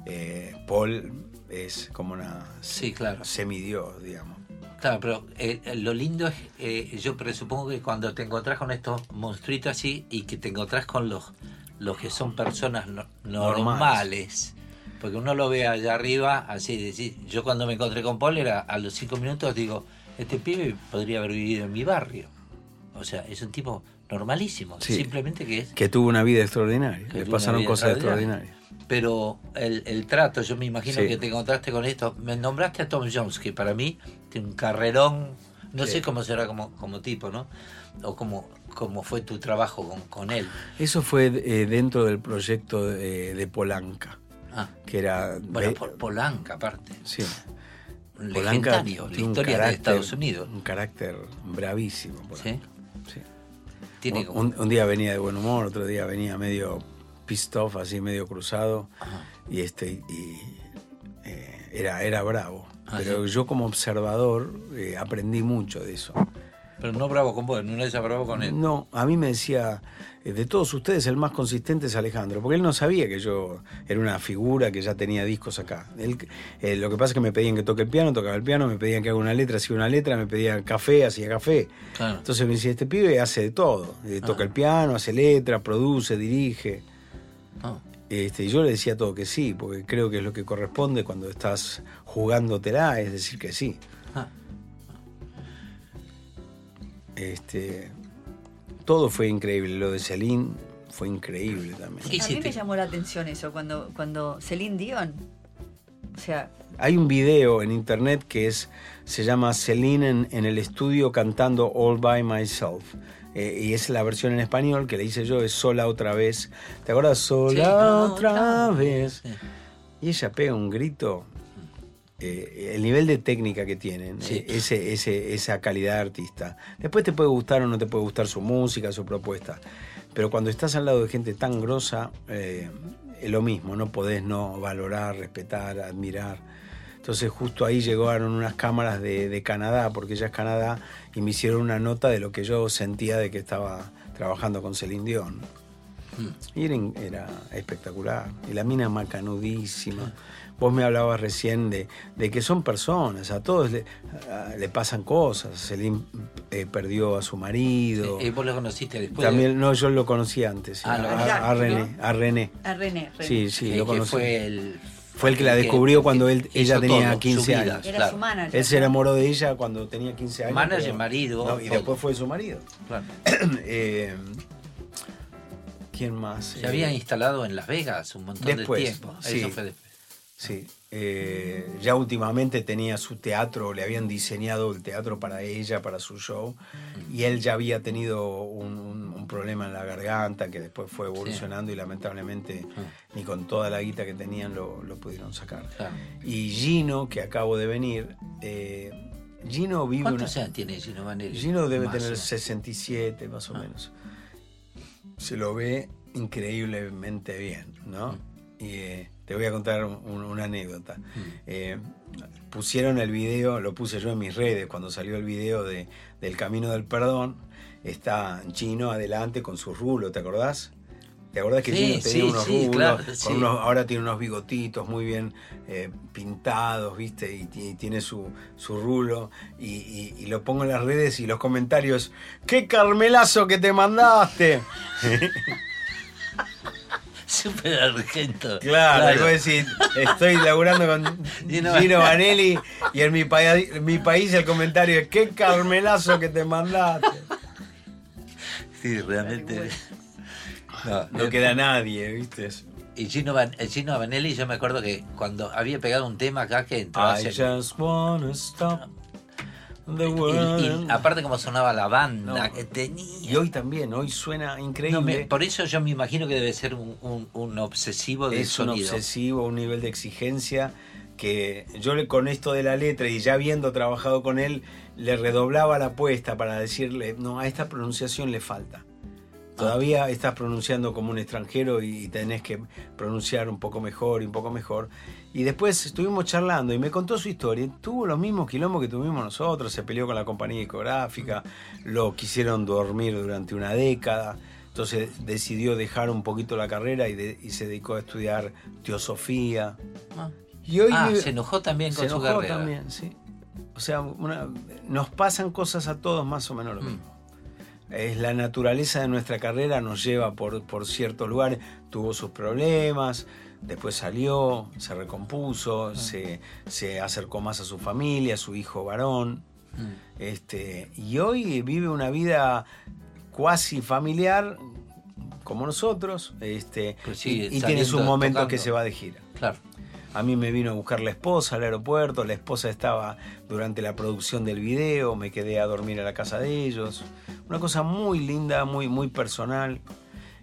eh, Paul es como una Sí, claro. semidios, digamos. Claro, pero eh, lo lindo es, eh, yo presupongo que cuando te encontrás con estos monstruitos así y que te encontrás con los, los que son personas no- normales, porque uno lo ve allá arriba, así, decir, yo cuando me encontré con Paul era a los cinco minutos digo, este pibe podría haber vivido en mi barrio. O sea, es un tipo normalísimo, Sí. simplemente que es Que tuvo una vida extraordinaria, le pasaron cosas extraordinaria. extraordinarias. Pero el, el trato, yo me imagino Sí. que te encontraste con esto. Me nombraste a Tom Jones, que para mí tiene un carrerón. No Sí. sé cómo será como, como tipo, ¿no? O cómo, cómo fue tu trabajo con, con él. Eso fue eh, dentro del proyecto de, de Polanca, Ah, que era... bueno, por Polanca, aparte. sí. Un Polanca legendario, la historia de Estados Unidos. Un carácter bravísimo. Polanca. ¿Sí? Sí. Tiene Un, como- un- un día venía de buen humor, otro día venía medio pissed off, así medio cruzado, y este y eh, era, era bravo. Ah, Pero yo como observador eh, aprendí mucho de eso. Pero no bravo con vos, no es bravo con él. No, a mí me decía, eh, de todos ustedes el más consistente es Alejandro, porque él no sabía que yo era una figura que ya tenía discos acá. Él, eh, lo que pasa es que me pedían que toque el piano, tocaba el piano, me pedían que haga una letra, hacía una letra, me pedían café, hacía café. Claro. Entonces me decía, este pibe hace de todo, eh, toca el piano, hace letra, produce, dirige. Ah. Este, y yo le decía todo que sí, porque creo que es lo que corresponde cuando estás jugándotela, es decir que sí. Este, todo fue increíble, lo de Celine fue increíble también. ¿Qué A mí me llamó la atención eso, cuando, cuando Celine Dion, o sea, Hay un video en internet que es se llama Celine en, en el estudio cantando All by Myself. Eh, y es la versión en español que le hice yo, es sola otra vez. ¿Te acuerdas? Sola Sí. otra vez. Sí. Y ella pega un grito. Eh, el nivel de técnica que tienen, Sí. eh, ese, ese, esa calidad de artista. Después te puede gustar o no te puede gustar su música, su propuesta. Pero cuando estás al lado de gente tan grosa, eh, es lo mismo, no podés no valorar, respetar, admirar. Entonces justo ahí llegaron unas cámaras de, de Canadá, porque ella es Canadá, y me hicieron una nota de lo que yo sentía de que estaba trabajando con Celine Dion. Y era, espectacular. Y la mina macanudísima. Vos me hablabas recién de, de que son personas, a todos le, a- le pasan cosas. Celine eh, perdió a su marido. Eh, vos lo conociste después. También, no, yo lo conocí antes, Ah, lo a, René. A René. a René. René. Sí, sí, lo que conocí. fue el. Fue el que la descubrió cuando él- ella tenía todo, 15 su vida, años. Era claro. su manager. Él se enamoró de ella cuando tenía 15 años. Manager, pero- marido, No, y todo. después fue su marido. Claro. *clears throat* Eh, ¿Quién más? Se Eh, había instalado en Las Vegas un montón Después, de tiempo. sí. Eso fue después. Sí, eh, ya últimamente tenía su teatro, le habían diseñado el teatro para ella, para su show, y él ya había tenido un, un- un problema en la garganta que después fue evolucionando y lamentablemente ni con toda la guita que tenían lo, lo pudieron sacar. Claro. Y Gino, que acabo de venir, eh, Gino vive una... ¿Cuántos años tiene Gino Vanelli? Gino debe Más, tener ¿no? 67 más o Ah. menos. Se lo ve increíblemente bien, ¿no? Mm. Y eh, te voy a contar un- una anécdota. Eh, pusieron el video, lo puse yo en mis redes cuando salió el video de, del Camino del Perdón. Está Gino adelante con su rulo, ¿te acordás? ¿Te acordás que Sí, Gino tenía sí, unos sí, rulos? claro, con sí. unos- ahora tiene unos bigotitos muy bien eh, pintados, ¿viste? Y, ti- tiene su, su rulo. Y, y- y lo pongo en las redes y los comentarios. ¡Qué carmelazo que te mandaste! *laughs* Super argento. Claro, y vos decís, estoy laburando con *laughs* Gino- Gino Vanelli y en mi, país en mi país el comentario es ¡Qué carmelazo que te mandaste! Sí, realmente. No, No eh, queda nadie, ¿viste? Y Gino, Van- el Gino Vanelli, yo me acuerdo que cuando había pegado un tema acá que entró a I hacer- just wanna stop the y, y aparte como sonaba la banda No. que tenía. Y hoy también, hoy suena No, increíble. me- por eso yo me imagino que debe ser un, un- un obsesivo del es un sonido. obsesivo, un nivel de exigencia que yo le, con esto de la letra y ya habiendo trabajado con él, le redoblaba la apuesta para decirle, no, a esta pronunciación le falta. Todavía estás pronunciando como un extranjero y tenés que pronunciar un poco mejor y un poco mejor. Y después estuvimos charlando y me contó su historia. Tuvo los mismos quilombos que tuvimos nosotros, se peleó con la compañía discográfica, lo quisieron dormir durante una década. Entonces decidió dejar un poquito la carrera y, de- y se dedicó a estudiar teosofía. Ah. Y hoy Ah, se enojó también se con su enojó carrera. también, sí. O sea, una- nos pasan cosas a todos más o menos lo Mm. Es la naturaleza de nuestra carrera, nos lleva por, por ciertos lugares. Tuvo sus problemas, después salió, se recompuso, Ah. se, se acercó más a su familia, a su hijo varón. Mm. Este, y hoy vive una vida cuasi familiar como nosotros. Este, Pues y, y tiene sus momentos tocando. que se va de gira. Claro. A mí me vino a buscar la esposa al aeropuerto, la esposa estaba durante la producción del video, me quedé a dormir a la casa de ellos. Una cosa muy linda, muy, muy personal,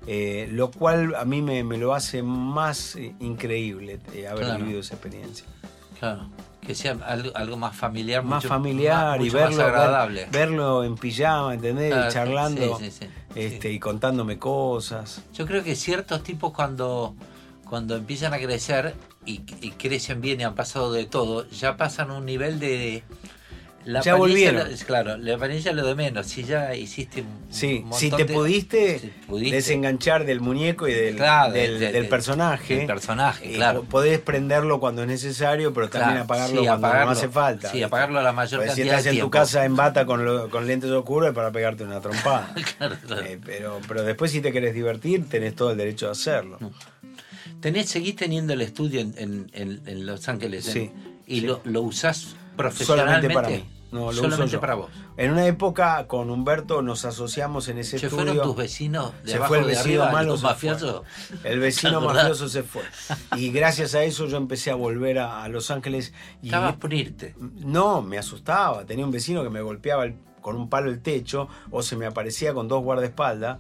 eh, lo cual a mí me, me lo hace más eh, increíble eh, haber Claro. vivido esa experiencia. Claro. Que sea algo, algo más familiar, más mucho- familiar y mucho verlo, más ver- agradable. verlo en pijama, ¿entendés? Claro, Charlando sí, sí, sí. este, y contándome cosas. Yo creo que ciertos tipos cuando, cuando empiezan a crecer y, y crecen bien y han pasado de todo, ya pasan un nivel de... La Ya volvieron. lo- claro, la apariencia lo de menos. Si ya hiciste un, Sí, si te de- pudiste, si pudiste- desenganchar del muñeco y del, Claro, del, de- de- del de- personaje. del personaje, eh, claro. po- Podés prenderlo cuando es necesario, pero también Claro, apagarlo sí, cuando apagarlo. no hace falta. Sí, apagarlo la mayor Porque si cantidad estás de en tu tiempo. casa en *laughs* bata con, lo- con lentes oscuros para pegarte una trompada. *laughs* Claro, claro. Eh, pero, pero después si te querés divertir, tenés todo el derecho de hacerlo. Tenés, seguís teniendo el estudio en, en- en- en Los Ángeles Sí, y sí. Lo, lo usás Solamente profesionalmente. para mí. No, lo Solamente uso yo. para vos. En una época con Humberto nos asociamos en ese ¿Se estudio. fueron tus vecinos de se abajo fue el de vecino arriba, se fue. mafiosos? El vecino *laughs* mafioso se fue. Y gracias a eso yo empecé a volver a, a Los Ángeles. Y Estabas por irte. No, me asustaba. Tenía un vecino que me golpeaba el- con un palo el techo o se me aparecía con dos guardaespaldas,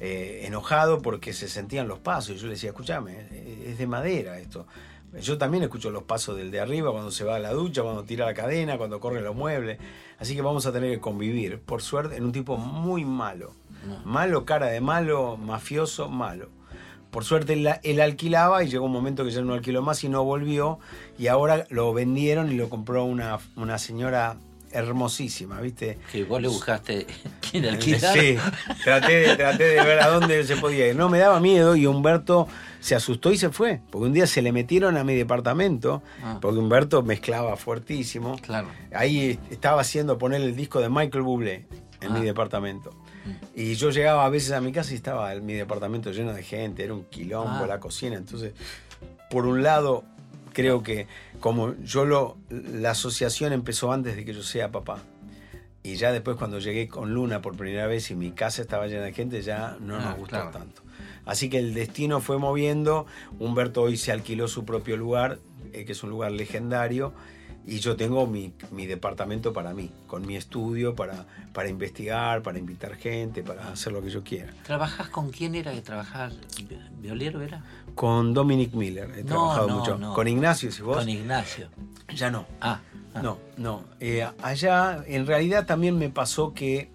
eh, enojado porque se sentían los pasos. Y yo le decía, escúchame, eh, es de madera esto. Yo también escucho los pasos del de arriba cuando se va a la ducha, cuando tira la cadena, cuando corre los muebles. Así que vamos a tener que convivir, por suerte, en un tipo muy malo. Malo, cara de malo, mafioso, malo. Por suerte él, él alquilaba y llegó un momento que ya no alquiló más y no volvió. Y ahora lo vendieron y lo compró una, una señora hermosísima, ¿viste? Que vos le buscaste *laughs* quién alquilar. Sí, traté de, traté de ver a dónde se podía ir. No, me daba miedo y Humberto se asustó y se fue. Porque un día se le metieron a mi departamento, Ah. porque Humberto mezclaba fuertísimo. Claro. Ahí estaba haciendo poner el disco de Michael Bublé en Ah. mi departamento. Y yo llegaba a veces a mi casa y estaba el- mi departamento lleno de gente, era un quilombo Ah. la cocina. Entonces, por un lado, creo que como yo lo. La asociación empezó antes de que yo sea papá. Y ya después, cuando llegué con Luna por primera vez y mi casa estaba llena de gente, ya no Ah, nos gustó claro. tanto. Así que el destino fue moviendo. Humberto hoy se alquiló su propio lugar, eh, que es un lugar legendario. Y yo tengo mi, mi departamento para mí, con mi estudio para, para investigar, para invitar gente, para hacer lo que yo quiera. ¿Trabajás con quién era que trabajás? Vi- ¿Violero era? Con Dominic Miller he No, trabajado no, mucho. no. Con Ignacio, si vos. Con Ignacio. Ya no. Ah, ah. No, no. Eh, allá en realidad también me pasó que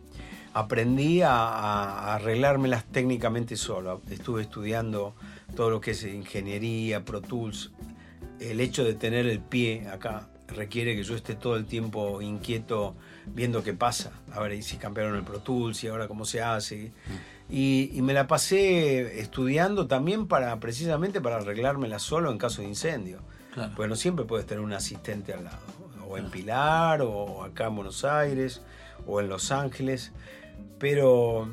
aprendí a, a arreglármelas técnicamente solo. Estuve estudiando todo lo que es ingeniería, Pro Tools. El hecho de tener el pie acá requiere que yo esté todo el tiempo inquieto viendo qué pasa. A ver si cambiaron el Pro Tools y ahora cómo se hace. Y, y me la pasé estudiando también para precisamente para arreglármela solo en caso de incendio. Claro. Porque no siempre puedes tener un asistente al lado. O en Pilar, o acá en Buenos Aires, o en Los Ángeles. Pero.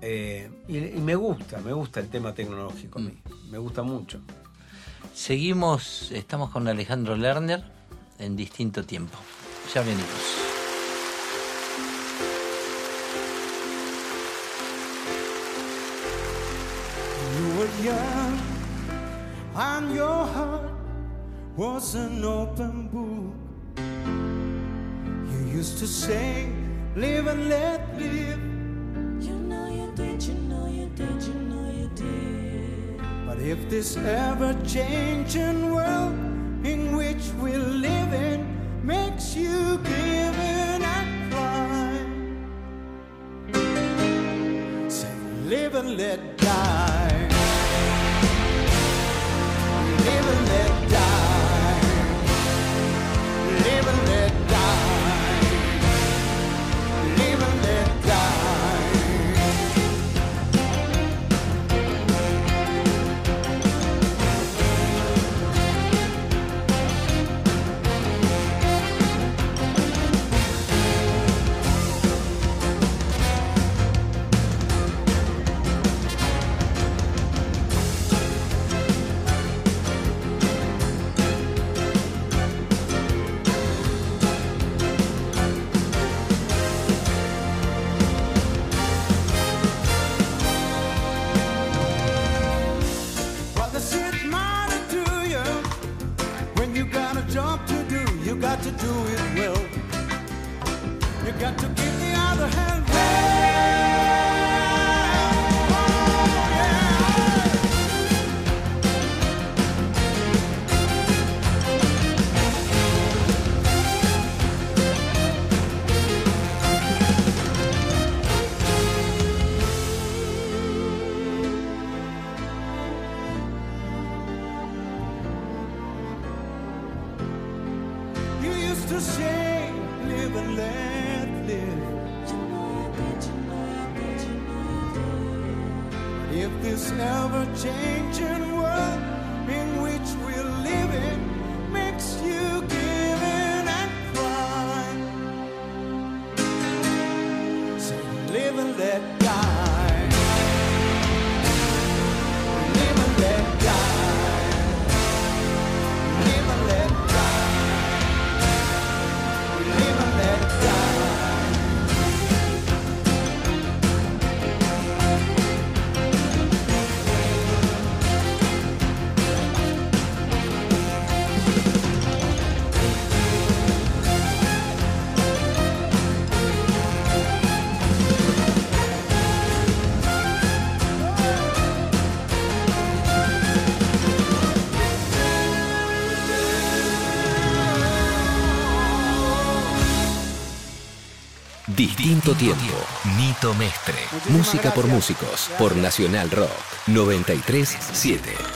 eh, y, y me gusta, me gusta el tema tecnológico a mí. Me gusta mucho. Seguimos, estamos con Alejandro Lerner en distinto tiempo. Ya venimos. You were young and your heart was an open book. You used to say, live and let live. You know you did, you know you did, you know you did. But if this ever changing world in which we live in makes you give in and cry, say, live and let die. Live and let to say, live and let live. If this ever changes. Quinto Tiempo, Nito Mestre. Música por músicos, por Nacional Rock 937.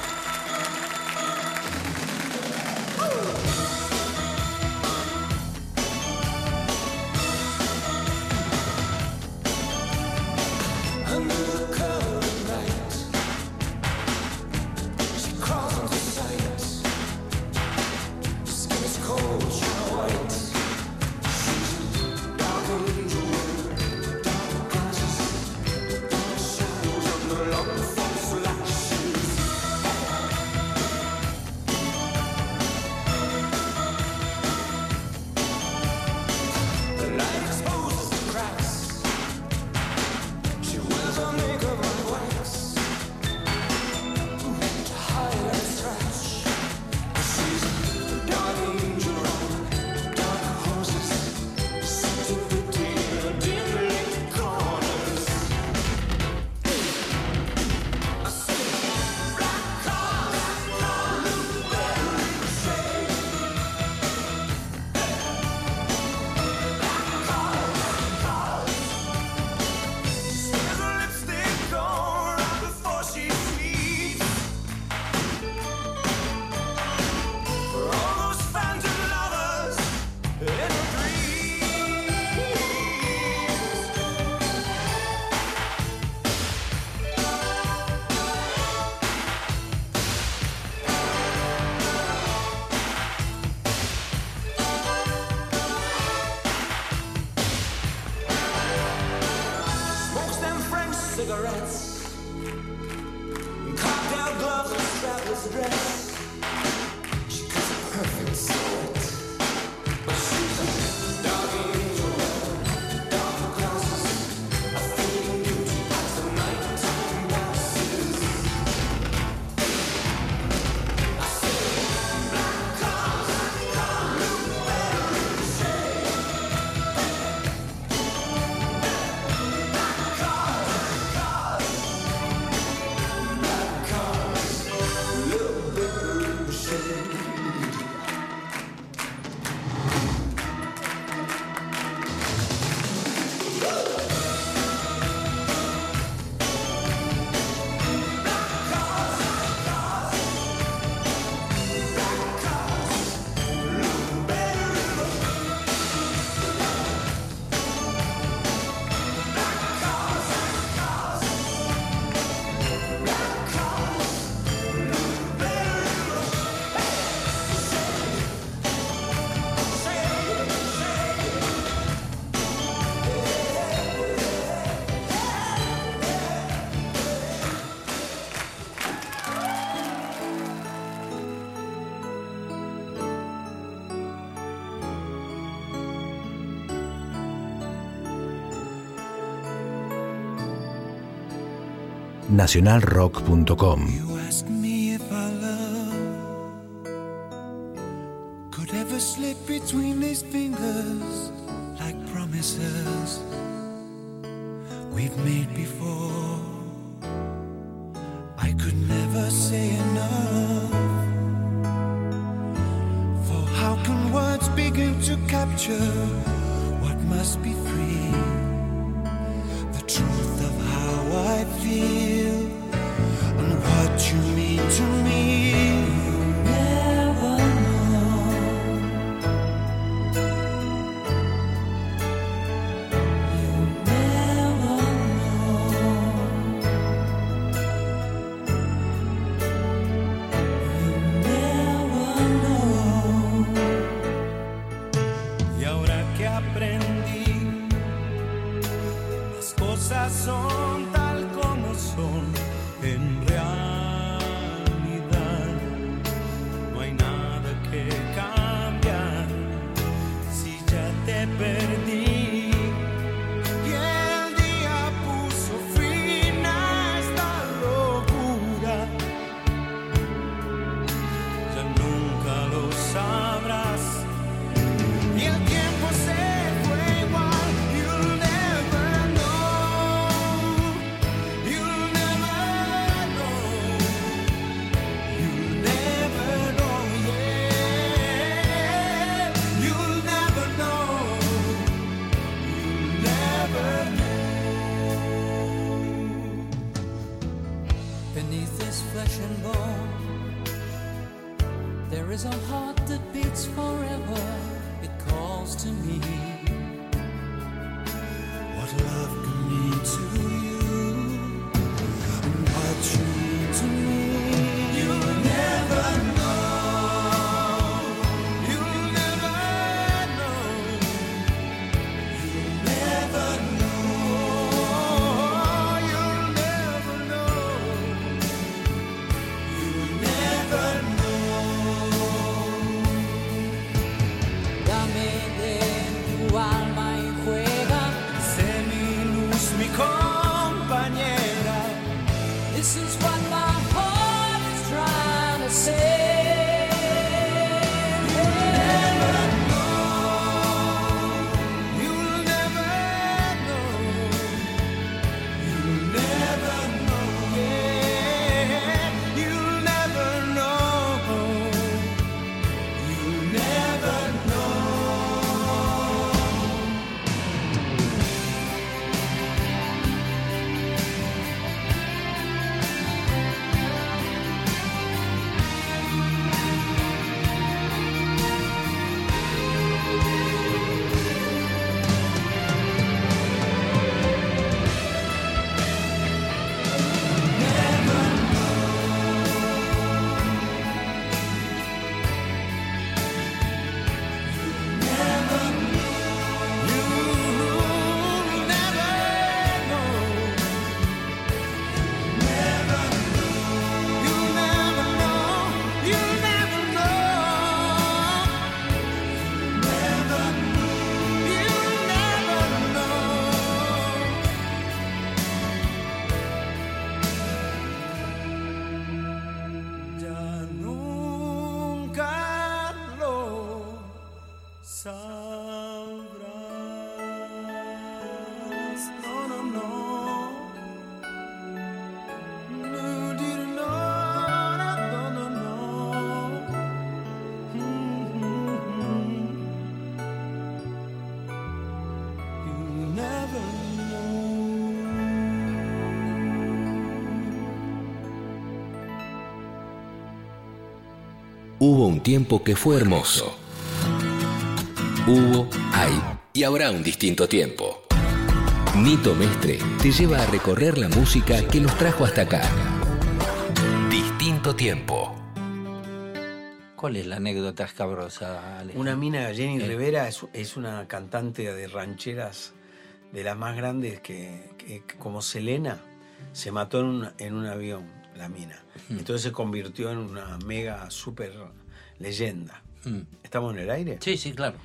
nacionalrock.com. Hubo un tiempo que fue hermoso. Hubo, hay y habrá un distinto tiempo. Nito Mestre te lleva a recorrer la música que nos trajo hasta acá. Distinto tiempo. ¿Cuál es la anécdota escabrosa, Alejandro? Una mina, Jenny Eh. Rivera, es, es una cantante de rancheras de las más grandes que, que- que como Selena se mató en un, en un avión, la mina. Mm. Entonces se convirtió en una mega super leyenda. Mm. ¿Estamos en el aire? Sí, sí, claro.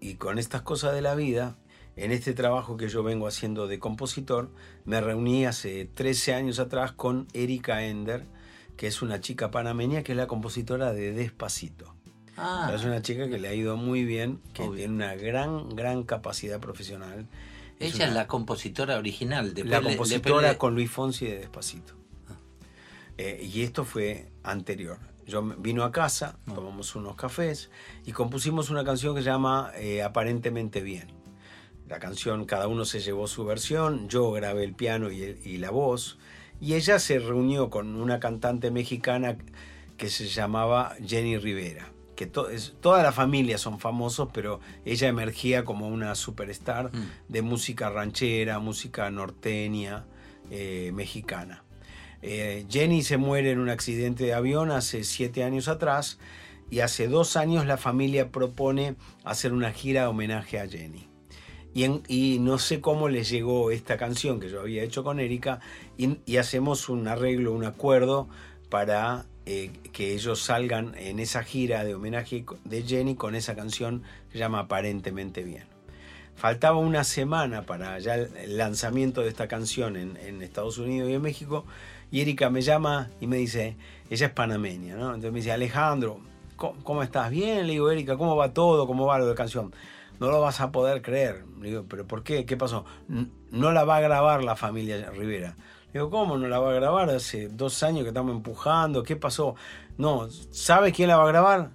Y con estas cosas de la vida, en este trabajo que yo vengo haciendo de compositor, me reuní hace 13 años atrás con Erika Ender, que es una chica panameña que es la compositora de Despacito. Ah, Es una chica que le ha ido muy bien, que Obvio. tiene una gran, gran capacidad profesional. ella una- es la compositora original. Después la compositora le- con Luis Fonsi de Despacito. Eh, y esto fue anterior. Yo vino a casa, tomamos unos cafés y compusimos una canción que se llama eh, Aparentemente Bien. La canción, cada uno se llevó su versión, yo grabé el piano y, el- y la voz, y ella se reunió con una cantante mexicana que se llamaba Jenny Rivera. Que to- es- toda la familia son famosos, pero ella emergía como una superstar Mm. de música ranchera, música norteña, eh, mexicana. Eh, Jenny se muere en un accidente de avión hace siete años atrás y hace dos años la familia propone hacer una gira de homenaje a Jenny. Y, no sé cómo les llegó esta canción que yo había hecho con Erika y, hacemos un arreglo, un acuerdo para eh, que ellos salgan en esa gira de homenaje de Jenny con esa canción que se llama Aparentemente Bien. Faltaba una semana para ya el lanzamiento de esta canción en Estados Unidos y en México y Erika me llama y me dice, ella es panameña, ¿no? Entonces me dice, Alejandro, ¿cómo, cómo estás? Bien, le digo, Erika, ¿cómo va todo? ¿Cómo va lo de canción? No lo vas a poder creer. Le digo, ¿pero por qué? ¿Qué pasó? "N- No la va a grabar la familia Rivera. Le digo, ¿cómo no la va a grabar? Hace dos años que estamos empujando. ¿Qué pasó? No, ¿sabe quién la va a grabar?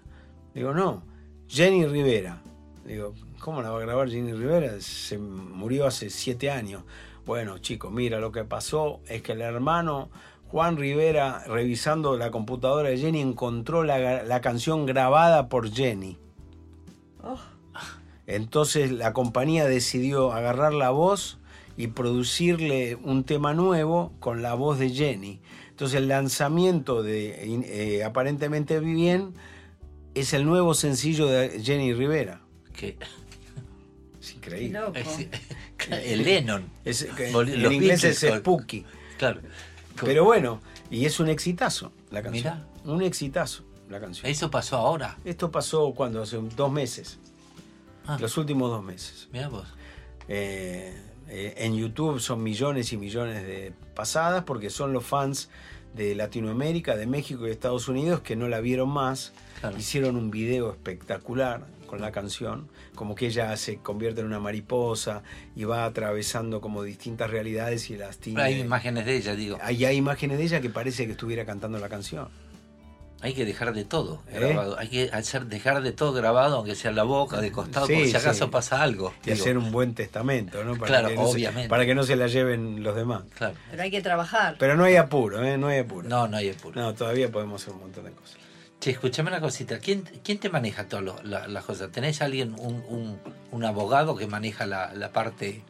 Le digo, no, Jenny Rivera. Le digo, ¿cómo la va a grabar Jenny Rivera? Se murió hace siete años. Bueno, chicos, mira, lo que pasó es que el hermano Juan Rivera, revisando la computadora de Jenny, encontró la, la canción grabada por Jenny. Oh. Entonces la compañía decidió agarrar la voz y producirle un tema nuevo con la voz de Jenny. Entonces el lanzamiento de eh, Aparentemente Bien es el nuevo sencillo de Jenny Rivera. Que, Es Qué increíble. loco. *laughs* el Lennon. Es- en los inglés Beatles es Spooky. Claro. Pero bueno, y es un exitazo la canción. Mirá. Un exitazo la canción. Eso pasó ahora. Esto pasó cuando hace dos meses, Ah, los últimos dos meses. mirá vos. Eh, eh, en YouTube son millones y millones de pasadas porque son los fans de Latinoamérica, de México y de Estados Unidos que no la vieron más. Claro. Hicieron un video espectacular con la canción, como que ella se convierte en una mariposa y va atravesando como distintas realidades y las tiene. Hay imágenes de ella, digo. Ahí hay imágenes de ella que parece que estuviera cantando la canción. Hay que dejar de todo ¿Eh? grabado. Hay que hacer, dejar de todo grabado, aunque sea la boca, de costado, Sí, por si acaso sí. pasa algo. Y digo. hacer un buen testamento, ¿no? Claro, que no se- obviamente. para que no se la lleven los demás. Claro. Pero hay que trabajar. Pero no hay apuro, ¿eh? No hay apuro. No, no hay apuro. No, todavía podemos hacer un montón de cosas. Che, escúchame una cosita. ¿Quién, quién te maneja todas lo- la- las cosas? ¿Tenés alguien, un, un, un abogado que maneja la, la parte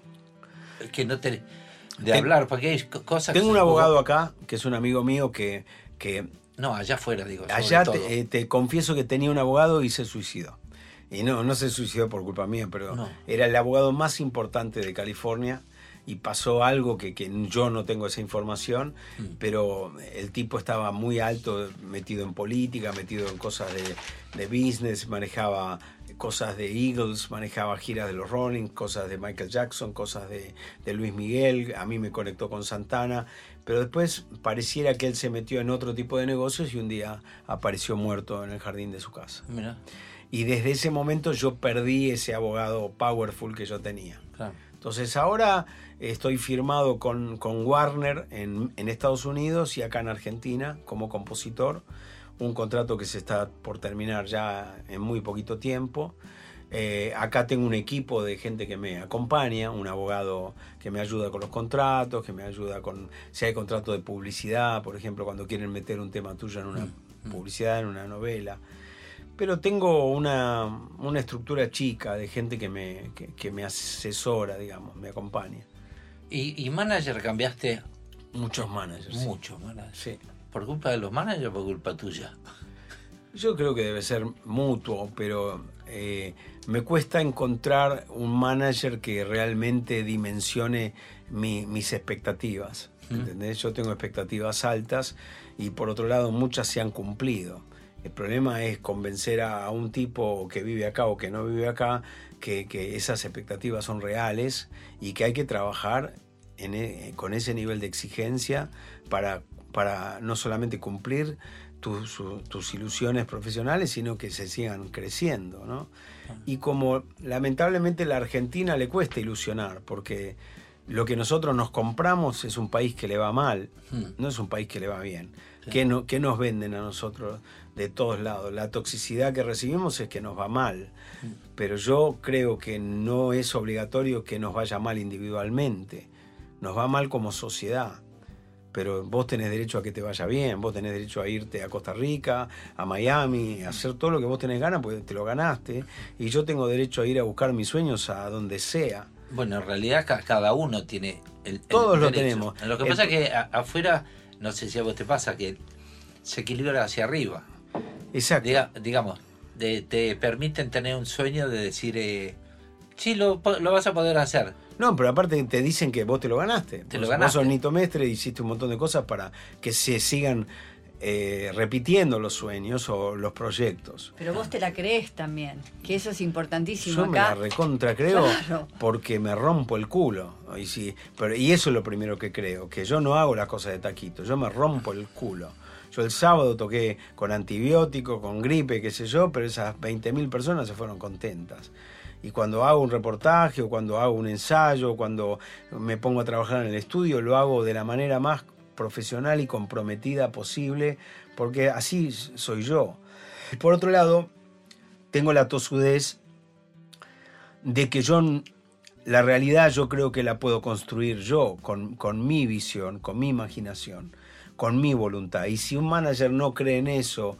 que no te... de Ten- hablar? Porque hay co- cosas que Tengo un se- abogado acá, que es un amigo mío, que, que No, allá afuera, digo. allá te, eh, te confieso que tenía un abogado y se suicidó. Y no, no se suicidó por culpa mía, pero No. era el abogado más importante de California y pasó algo que, que yo no tengo esa información, Mm. pero el tipo estaba muy alto, metido en política, metido en cosas de, de business, manejaba cosas de Eagles, manejaba giras de los Rolling, cosas de Michael Jackson, cosas de, de Luis Miguel, a mí me conectó con Santana, pero después pareciera que él se metió en otro tipo de negocios y un día apareció muerto en el jardín de su casa. Mira, Y desde ese momento yo perdí ese abogado powerful que yo tenía. claro. Entonces ahora estoy firmado con, con Warner en, en Estados Unidos y acá en Argentina como compositor. Un contrato que se está por terminar ya en muy poquito tiempo. Eh, acá tengo un equipo de gente que me acompaña, un abogado que me ayuda con los contratos, que me ayuda con si hay contrato de publicidad, por ejemplo, cuando quieren meter un tema tuyo en una publicidad, en una novela. Pero tengo una, una estructura chica de gente que me, que, que me asesora, digamos, me acompaña. Y, y manager cambiaste Muchos managers. sí. mucho, manager. Sí. ¿Por culpa de los managers o por culpa tuya? Yo creo que debe ser mutuo, pero eh, me cuesta encontrar un manager que realmente dimensione mi- mis expectativas. ¿entendés? Yo tengo expectativas altas y por otro lado muchas se han cumplido. El problema es convencer a, a un tipo que vive acá o que no vive acá que, que esas expectativas son reales y que hay que trabajar en e- con ese nivel de exigencia para, para no solamente cumplir tus, su- tus ilusiones profesionales, sino que se sigan creciendo. ¿no? Y como lamentablemente la Argentina le cuesta ilusionar, porque lo que nosotros nos compramos es un país que le va mal, Hmm. no es un país que le va bien. Sí. ¿Qué, no, qué nos venden a nosotros de todos lados? La toxicidad que recibimos es que nos va mal, pero yo creo que no es obligatorio que nos vaya mal individualmente, nos va mal como sociedad. Pero vos tenés derecho a que te vaya bien, vos tenés derecho a irte a Costa Rica, a Miami, a hacer todo lo que vos tenés ganas, porque te lo ganaste. Y yo tengo derecho a ir a buscar mis sueños a donde sea. Bueno, en realidad ca- cada uno tiene el, el Todos lo tenemos. Lo que pasa es que afuera, no sé si a vos te pasa, que se equilibra hacia arriba. Exacto. Diga- digamos, de- te permiten tener un sueño de decir, eh, sí, lo, lo vas a poder hacer. No, pero aparte te dicen que vos te lo ganaste. Te Vos- lo ganaste. Vos sos Nito Mestre y hiciste un montón de cosas para que se sigan eh, repitiendo los sueños o los proyectos. Pero vos te la crees también, que eso es importantísimo Yo me la acá. recontra creo *laughs* Claro. porque me rompo el culo. Y, sí, pero, y eso es lo primero que creo, que yo no hago las cosas de taquito, yo me rompo el culo. Yo el sábado toqué con antibiótico, con gripe, qué sé yo, pero esas 20.000 personas se fueron contentas. Y cuando hago un reportaje o cuando hago un ensayo, cuando me pongo a trabajar en el estudio, lo hago de la manera más profesional y comprometida posible, porque así soy yo. Por otro lado, tengo la tosudez de que yo, la realidad yo creo que la puedo construir yo, con mi visión, con mi imaginación. Con mi voluntad. Y si un manager no cree en eso,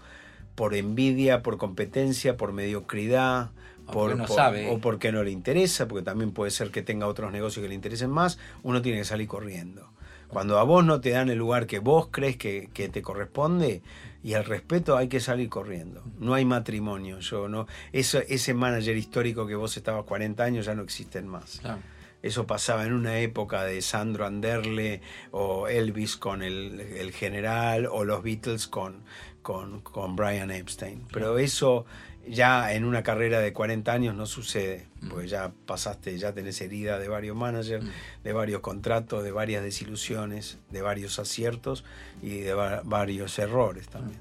por envidia, por competencia, por mediocridad, O por, porque no por- sabe. o porque no le interesa, porque también puede ser que tenga otros negocios que le interesen más, uno tiene que salir corriendo. Cuando a vos no te dan el lugar que vos crees que, que te corresponde y el respeto hay que salir corriendo. No hay matrimonio. Yo no, eso, ese manager histórico que vos estabas 40 años ya no existen más. Claro. Eso pasaba en una época de Sandro Anderle o Elvis con el, el general o los Beatles con, con, con Brian Epstein. Pero eso ya en una carrera de 40 años no sucede, porque ya pasaste, ya tenés herida de varios managers, de varios contratos, de varias desilusiones, de varios aciertos y de va- varios errores también.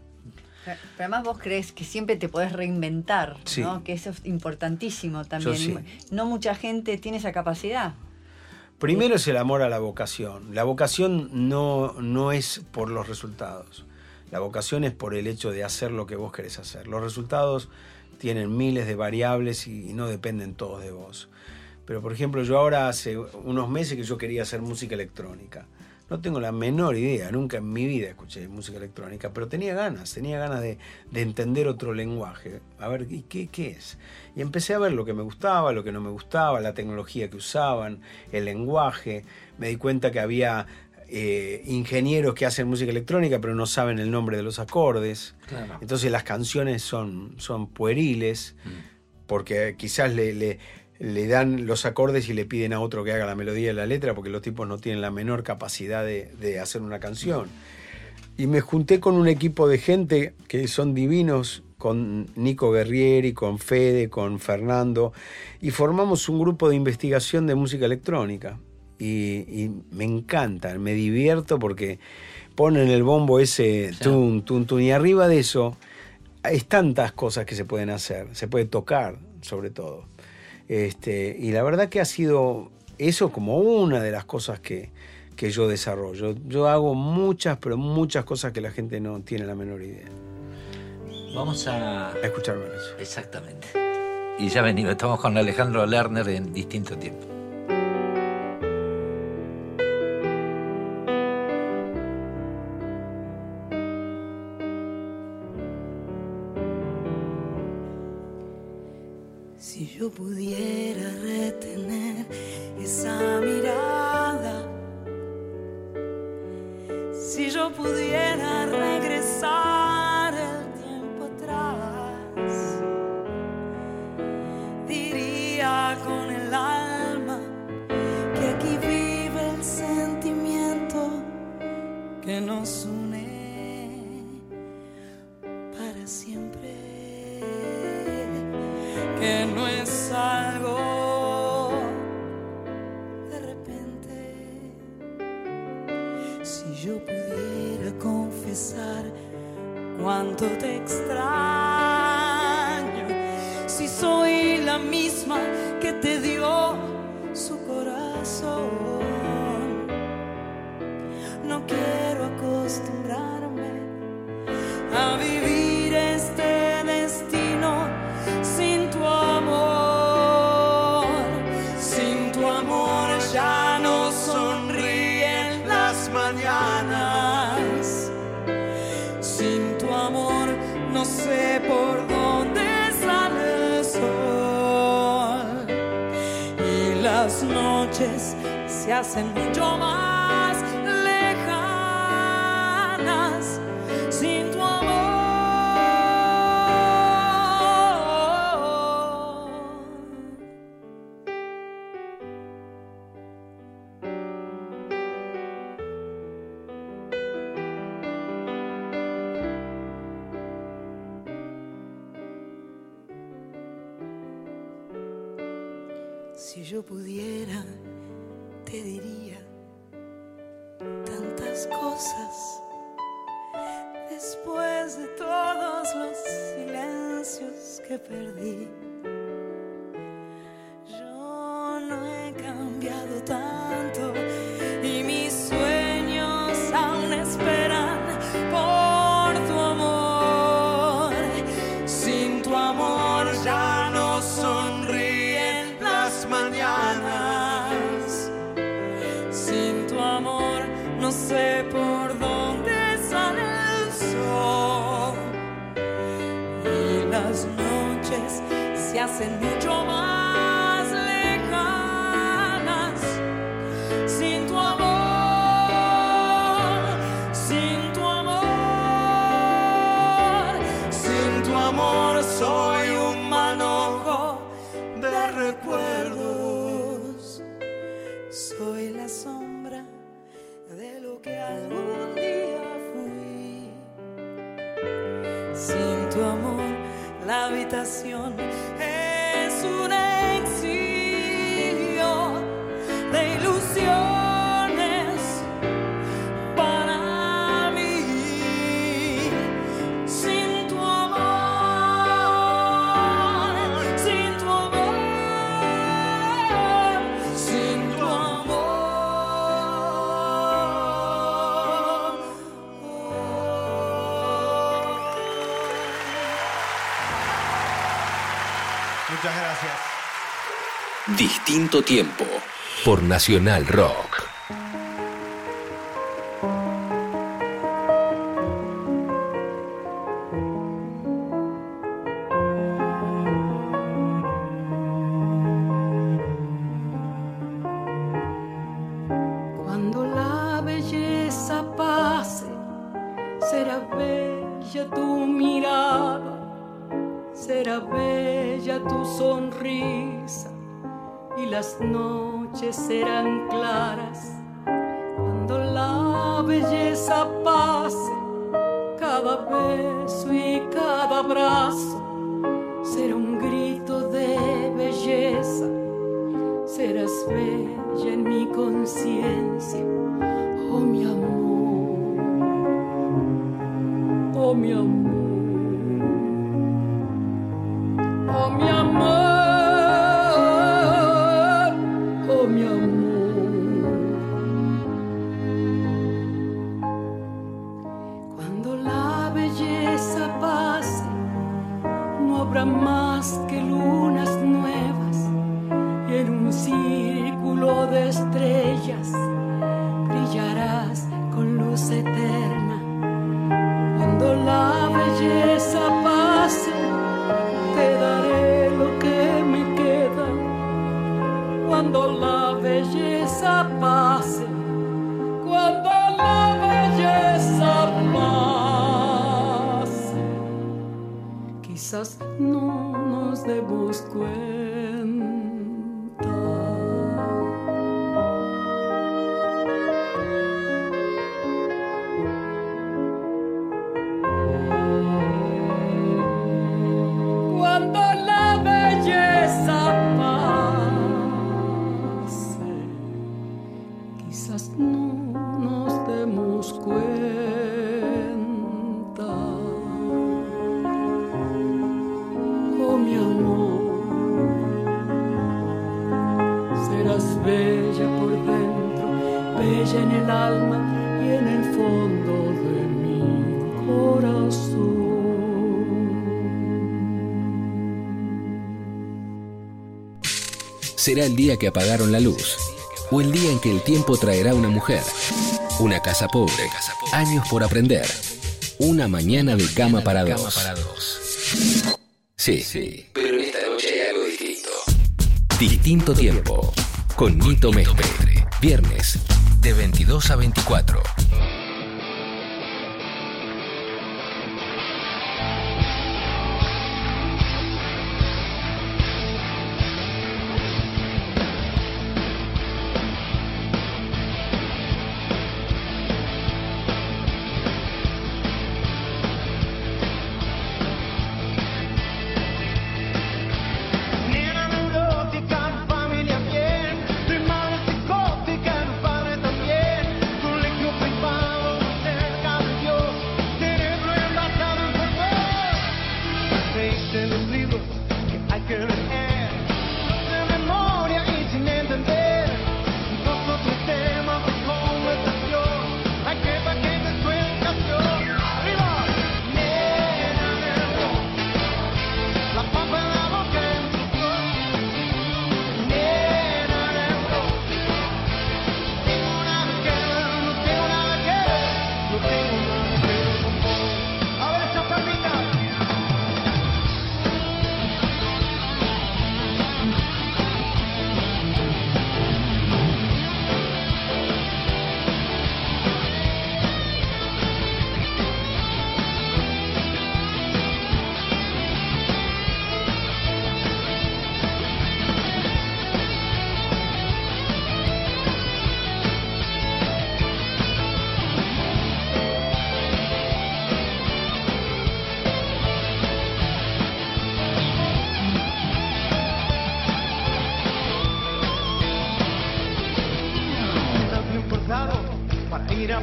Pero además vos crees que siempre te podés reinventar, Sí. ¿no? Que eso es importantísimo también. sí. No mucha gente tiene esa capacidad. Primero es el amor a la vocación. La vocación no, no es por los resultados. La vocación es por el hecho de hacer lo que vos querés hacer. Los resultados tienen miles de variables y, y no dependen todos de vos. Pero por ejemplo, yo ahora hace unos meses que yo quería hacer música electrónica. No tengo la menor idea, nunca en mi vida escuché música electrónica, pero tenía ganas, tenía ganas de, de entender otro lenguaje. A ver, ¿y qué, qué es? Y empecé a ver lo que me gustaba, lo que no me gustaba, la tecnología que usaban, el lenguaje. Me di cuenta que había eh, ingenieros que hacen música electrónica, pero no saben el nombre de los acordes. Claro. Entonces las canciones son, son pueriles, porque quizás le, le- le dan los acordes y le piden a otro que haga la melodía y la letra, porque los tipos no tienen la menor capacidad de, de hacer una canción. Y me junté con un equipo de gente que son divinos, con Nico Guerrieri, con Fede, con Fernando, y formamos un grupo de investigación de música electrónica. Y, y me encanta, me divierto porque ponen el bombo ese tun, tun, tun, y arriba de eso hay tantas cosas que se pueden hacer, se puede tocar sobre todo. Este, y la verdad que ha sido eso como una de las cosas que, que yo desarrollo. Yo hago muchas, pero muchas cosas que la gente no tiene la menor idea. Vamos a... A escuchar eso. Exactamente. Y ya venimos, estamos con Alejandro Lerner en distinto tiempo. Yo pudiera retener esa mirada, si yo pudiera regresar el tiempo atrás, diría con el alma que aquí vive el sentimiento que nos une cuánto te extraño, si soy la misma que te dio su corazón, no quiero las noches se hacen mucho más Distinto Tiempo por Nacional Rock. será el día que apagaron la luz, o el día en que el tiempo traerá una mujer, una casa pobre, años por aprender, una mañana de cama para dos. Sí, sí. Pero esta noche hay algo distinto. Distinto tiempo, con Nito Mestre, viernes, de 22 a 24.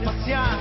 spaziale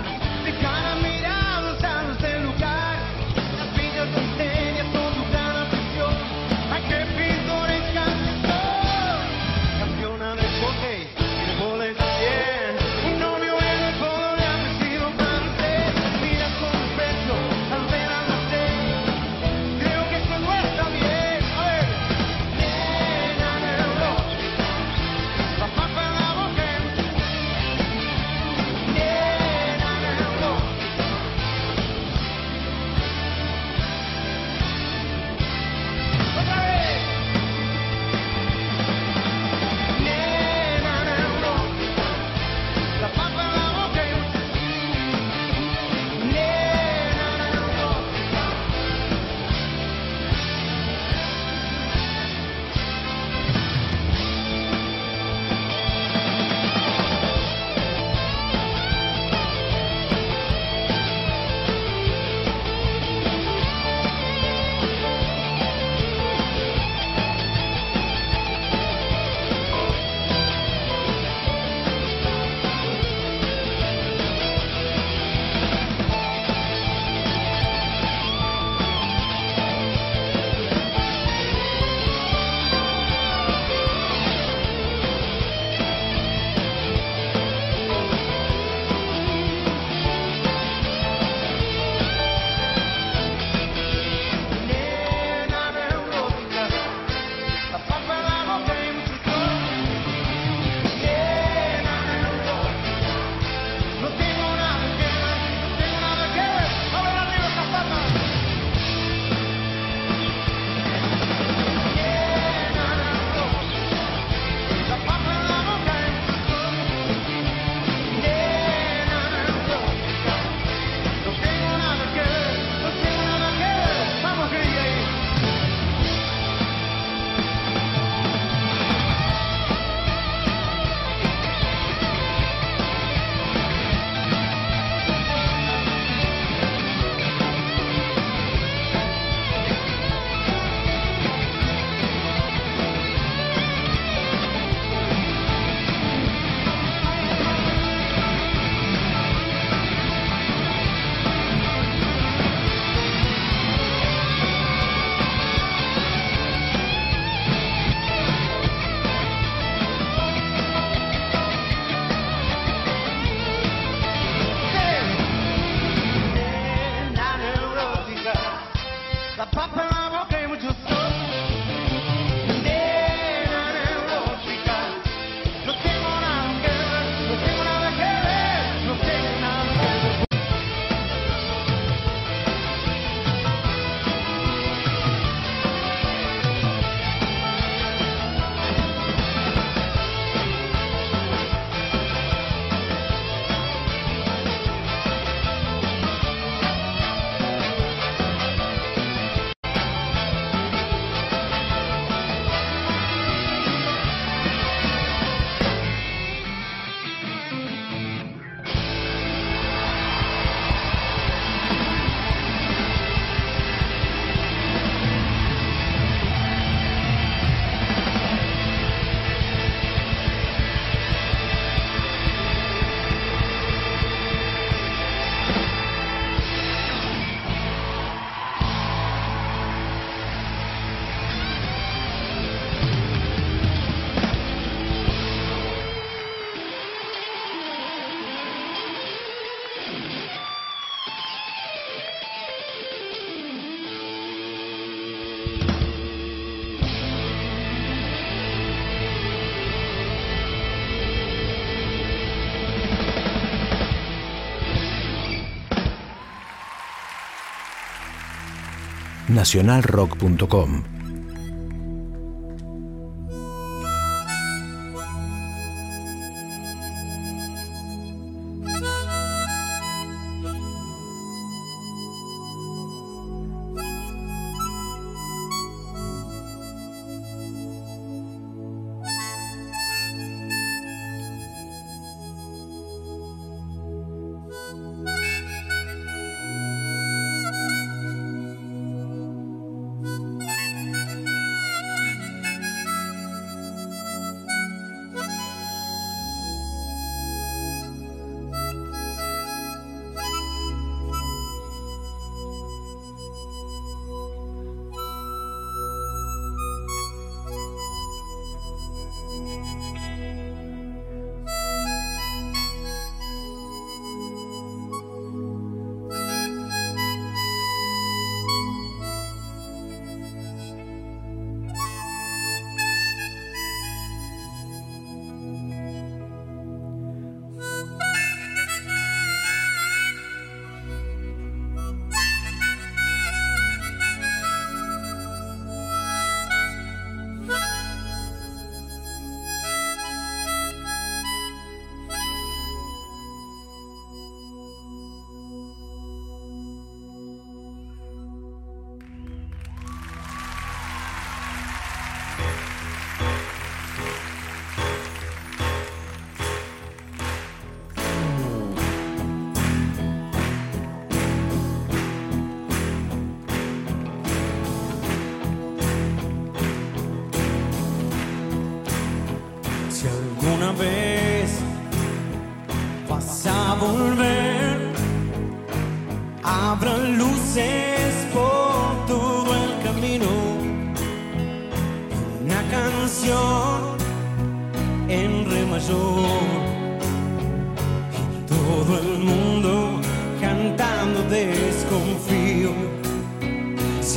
nacionalrock.com.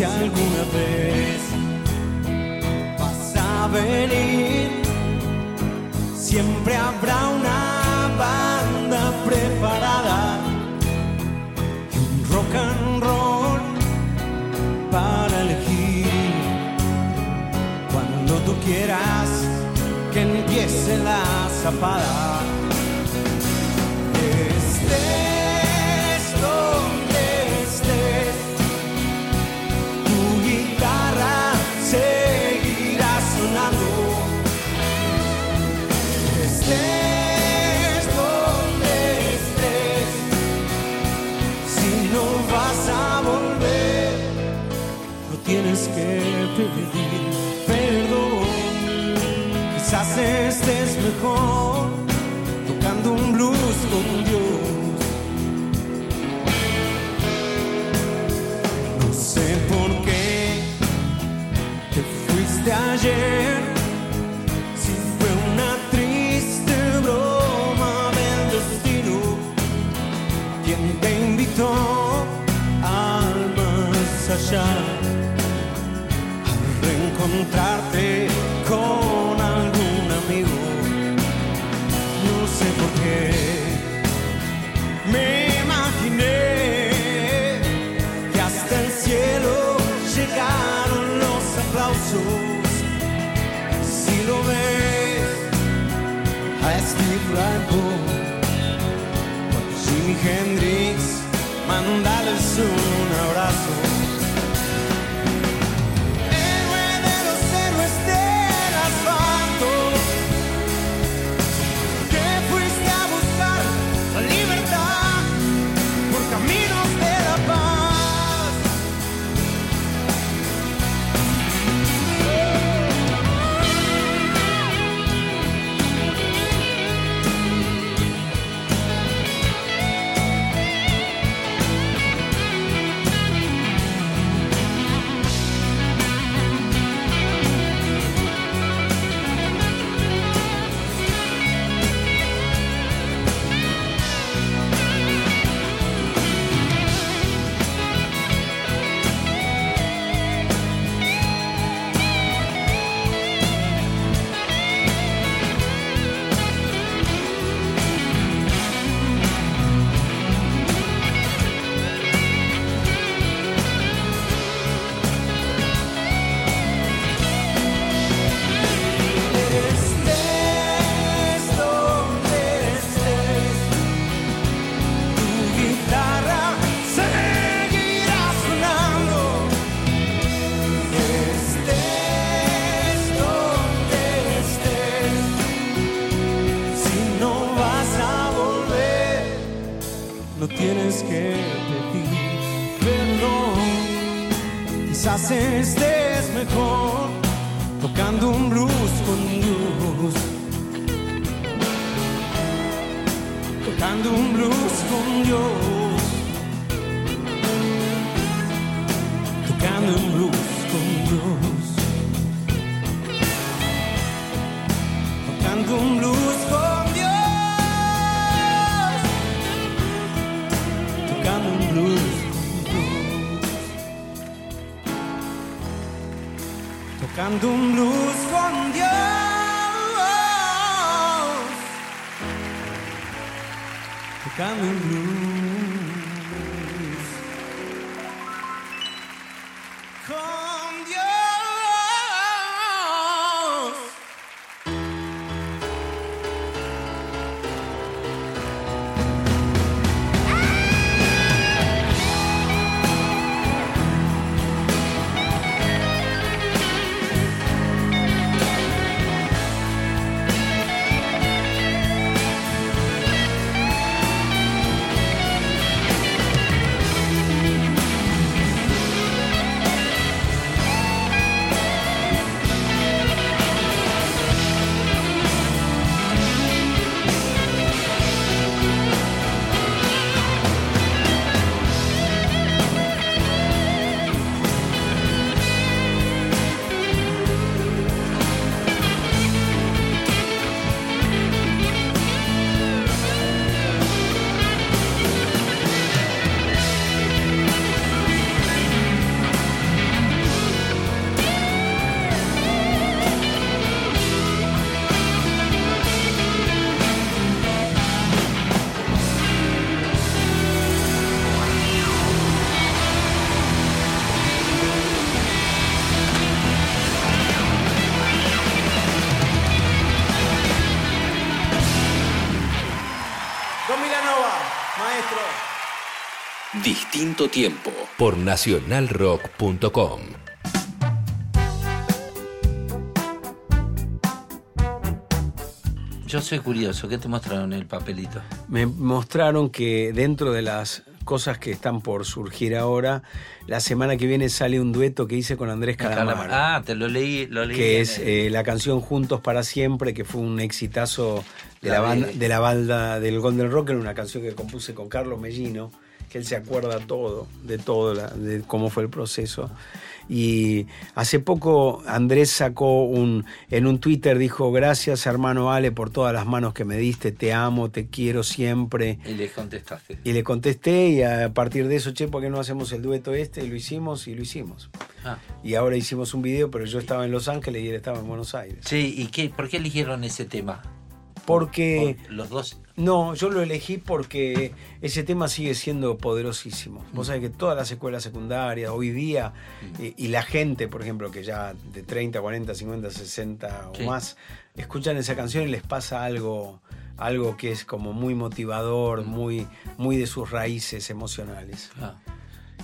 alguna vez vas a venir. Siempre habrá una banda preparada y un rock and roll para elegir. Cuando tú quieras que empiece la zapada. Que pedir perdón. Quizás estés mejor tocando un blues con Dios. Reencontrarte con algún amigo. No sé por qué me imaginé que hasta el cielo llegaron los aplausos. Si lo ves a Steve Ray Jimi Hendrix, mandales un Tocando un blues con Dios. Tocando un blues con Dios. Tocando un blues con Dios. Tocando un blues. Tocando un blues con Dios. Tocando Distinto tiempo por nacionalrock.com. Yo soy curioso, ¿qué te mostraron en el papelito? Me mostraron que dentro de las cosas que están por surgir ahora, la semana que viene sale un dueto que hice con Andrés Calamaro. Ah, te lo leí, lo leí. que es el- eh, la canción Juntos para Siempre, que fue un exitazo de La la, banda, vi. de la banda del Golden Rock, era una canción que compuse con Carlos Mellino, que él se acuerda todo, de todo, la- de cómo fue el proceso. Y hace poco Andrés sacó un, en un Twitter, dijo, gracias hermano Ale por todas las manos que me diste, te amo, te quiero siempre. Y le contestaste. Y le contesté y a partir de eso, che, ¿por qué no hacemos el dueto este? Y lo hicimos y lo hicimos. Ah. Y ahora hicimos un video, pero yo estaba en Los Ángeles y él estaba en Buenos Aires. Sí, ¿y qué, por qué eligieron ese tema? Porque... Por los dos. No, yo lo elegí porque ese tema sigue siendo poderosísimo. Vos sabés que todas las escuelas secundarias, hoy día, y, y la gente, por ejemplo, que ya de 30, 40, 50, 60 Sí. o más, escuchan esa canción y les pasa algo, algo que es como muy motivador, muy, muy de sus raíces emocionales. Ah.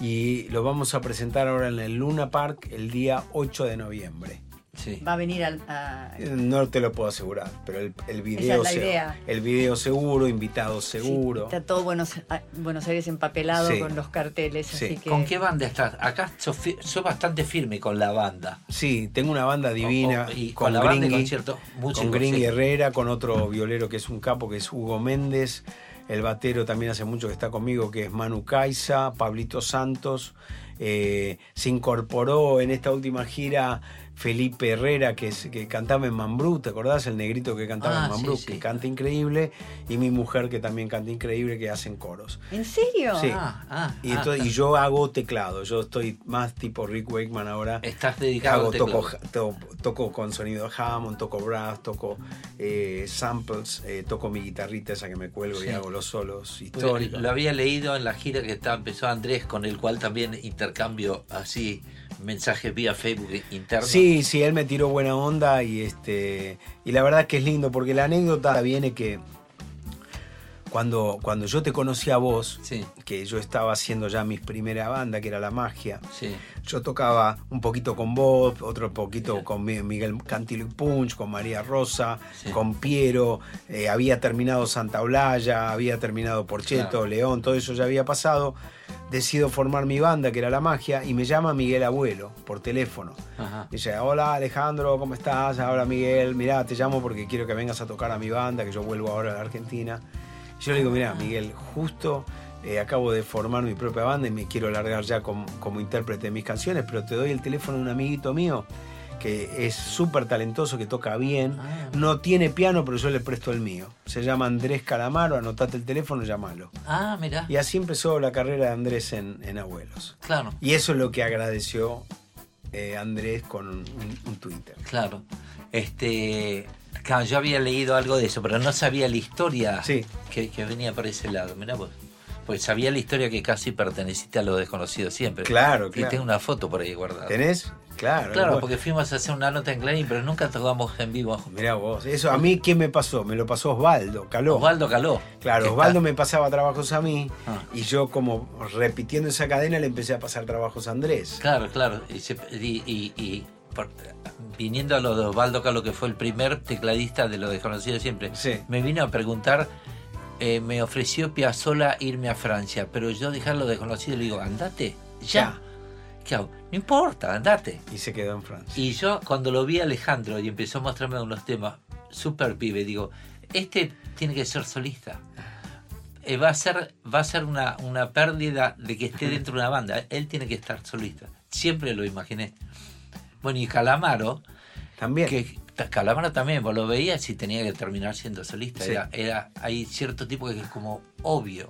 Y lo vamos a presentar ahora en el Luna Park el día 8 de noviembre. Sí. Va a venir al. a- No te lo puedo asegurar, pero el, el Esa video es la se- idea. el video seguro, invitados seguro. Está todo Buenos, a- Buenos Aires empapelado Sí. con los carteles. Sí. Así que, ¿Con qué banda estás? Acá sos bastante firme con la banda. Sí, tengo una banda divina O- o- y con, con la banda de Gringy, concierto, músicos, con Gringy sí. Herrera, con otro violero que es un capo que es Hugo Méndez, el batero también hace mucho que está conmigo que es Manu Caiza, Pablito Santos, eh, se incorporó en esta última gira Felipe Herrera que, es, que cantaba en Mambrú, ¿te acordás? El negrito que cantaba Ah, en Mambrú, sí, sí. que canta increíble, y mi mujer que también canta increíble, que hacen coros. ¿En serio? Sí. Ah, ah, Y, ah, entonces- y yo hago teclado, yo estoy más tipo Rick Wakeman ahora. Estás dedicado Hago, toco, to- toco con sonido Hammond, toco brass, toco eh, samples, eh, toco mi guitarrita esa que me cuelgo Sí. y hago los solos históricos. Lo había leído en la gira que está, empezó Andrés, con el cual también intercambio así mensajes vía Facebook interno. Sí, sí, él me tiró buena onda y este y la verdad que es lindo porque la anécdota viene que cuando, cuando yo te conocí a vos, Sí. que yo estaba haciendo ya mi primera banda, que era La Magia, Sí. Yo tocaba un poquito con vos, otro poquito con Mi- Miguel Cantilo y Punch, con María Rosa, con Piero, eh, había terminado Santa Olaya, había terminado Porcheto, Claro. León, todo eso ya había pasado. Decido formar mi banda, que era La Magia, y me llama Miguel Abuelo por teléfono. Ajá. Dice, hola Alejandro, ¿cómo estás? Hola Miguel, mirá, te llamo porque quiero que vengas a tocar a mi banda, que yo vuelvo ahora a la Argentina. Yo le digo, mirá, Miguel, justo eh, acabo de formar mi propia banda y me quiero largar ya como, como intérprete de mis canciones, pero te doy el teléfono de un amiguito mío que es súper talentoso, que toca bien, Ah. no tiene piano, pero yo le presto el mío. Se llama Andrés Calamaro, anotate el teléfono, llámalo. Ah, mira. Y así empezó la carrera de Andrés en, en Abuelos. Claro, Y eso es lo que agradeció eh, Andrés con un, un Twitter. claro. Este, claro, yo había leído algo de eso, pero no sabía la historia Sí. que, que venía por ese lado. Mirá vos. Pues sabía la historia que casi perteneciste a lo desconocido siempre. Claro, Y claro. tengo una foto por ahí guardada. ¿Tenés? Claro. Claro, porque fuimos a hacer una nota en Clarín, pero nunca tocamos en vivo. Mirá vos, eso a mí, ¿quién me pasó? Me lo pasó Osvaldo, Caló. Osvaldo Caló. Claro, Osvaldo está- me pasaba trabajos a mí Ah. y yo como repitiendo esa cadena le empecé a pasar trabajos a Andrés. Claro, claro. Y, y- y- y por- viniendo a lo de Osvaldo Caló, que fue el primer tecladista de lo desconocido siempre, Sí. me vino a preguntar, eh, me ofreció Piazzola irme a Francia, pero yo dejarlo desconocido le digo, andate, ya. ¿Qué hago? No importa, andate. Y se quedó en Francia. Y yo cuando lo vi a Alejandro y empezó a mostrarme unos temas, súper pibe, digo, este tiene que ser solista. Eh, va a ser, va a ser una, una pérdida de que esté dentro de una banda. Él tiene que estar solista. Siempre lo imaginé. Bueno, y Calamaro, También. que Calamaro también, vos lo veías y tenía que terminar siendo solista. Sí. Era, era, hay cierto tipo que es como obvio,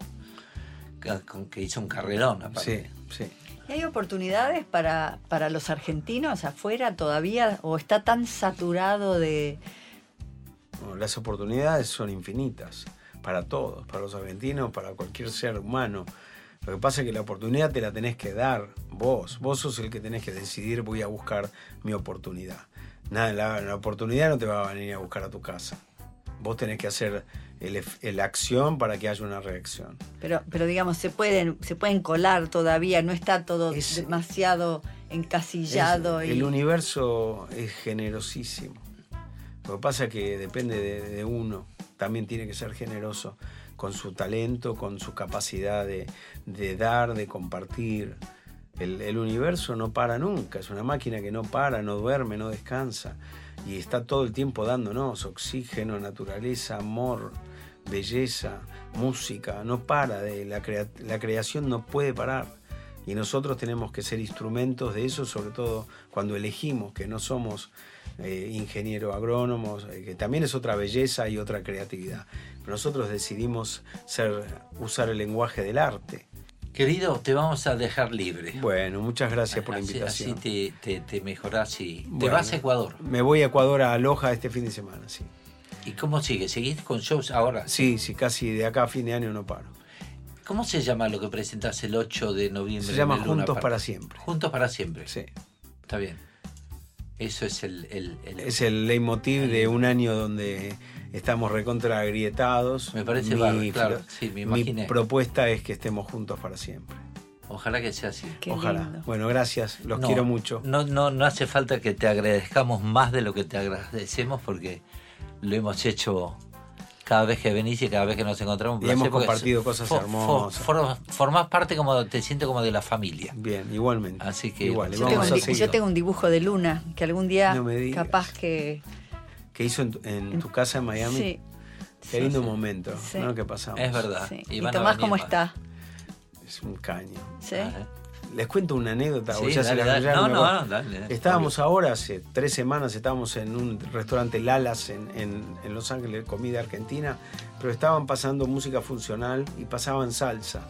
que, que hizo un carrerón. aparte. Sí, sí. ¿Y ¿Hay oportunidades para, para los argentinos afuera todavía? ¿O está tan saturado de... Bueno, las oportunidades son infinitas para todos, para los argentinos, para cualquier ser humano. Lo que pasa es que la oportunidad te la tenés que dar vos. Vos sos el que tenés que decidir, voy a buscar mi oportunidad. Nada, la, la oportunidad no te va a venir a buscar a tu casa. Vos tenés que hacer la acción para que haya una reacción. Pero, pero digamos, se pueden, se pueden colar todavía, no está todo demasiado encasillado. Es- y- El universo es generosísimo. Lo que pasa es que depende de, de uno. También tiene que ser generoso con su talento, con su capacidad de, de dar, de compartir. El, universo no para nunca, es una máquina que no para, no duerme, no descansa. Y está todo el tiempo dándonos oxígeno, naturaleza, amor, belleza, música. No para, la creación no puede parar. Y nosotros tenemos que ser instrumentos de eso, sobre todo cuando elegimos que no somos eh, ingenieros agrónomos, eh, que también es otra belleza y otra creatividad. Pero nosotros decidimos ser, usar el lenguaje del arte. Querido, te vamos a dejar libre. Bueno, muchas gracias por la invitación. así te, te, te mejorás y te vas a Ecuador. Me voy a Ecuador a Loja este fin de semana, sí. ¿Y cómo sigue? ¿Seguís con shows ahora? Sí, sí, casi de acá a fin de año no paro. ¿Cómo se llama lo que presentas el 8 de noviembre? Se llama Juntos Park? para siempre. Juntos para siempre. Sí. Está bien. Eso es el... el- el- Es el leitmotiv de un año donde estamos recontra agrietados. Me parece bárbaro, claro, sí, me mi propuesta es que estemos juntos para siempre. Ojalá que sea así. Ojalá. Bueno, gracias, los No, quiero mucho. No, no, no hace falta que te agradezcamos más de lo que te agradecemos porque lo hemos hecho cada vez que venís y cada vez que nos encontramos. un Y hemos compartido cosas for- hermosas. for- for- formás parte como, te sientes como de la familia. Bien, igualmente. Así que Igual, yo, tengo vamos un, a yo tengo un dibujo de luna que algún día No me digas. capaz que... ¿Qué hizo en tu, en tu casa en Miami? Sí. Qué lindo momento Sí. ¿no? que pasamos. Es verdad. sí. Y ¿Y, Tomás cómo más. está? Es un caño. ¿Sí? Les cuento una anécdota. Sí, ya se dale, la- dale. No, no, dale. Estábamos ahora, hace tres semanas, estábamos en un restaurante Lalas en, en- en Los Ángeles, comida argentina, pero estaban pasando música funcional y pasaban salsa.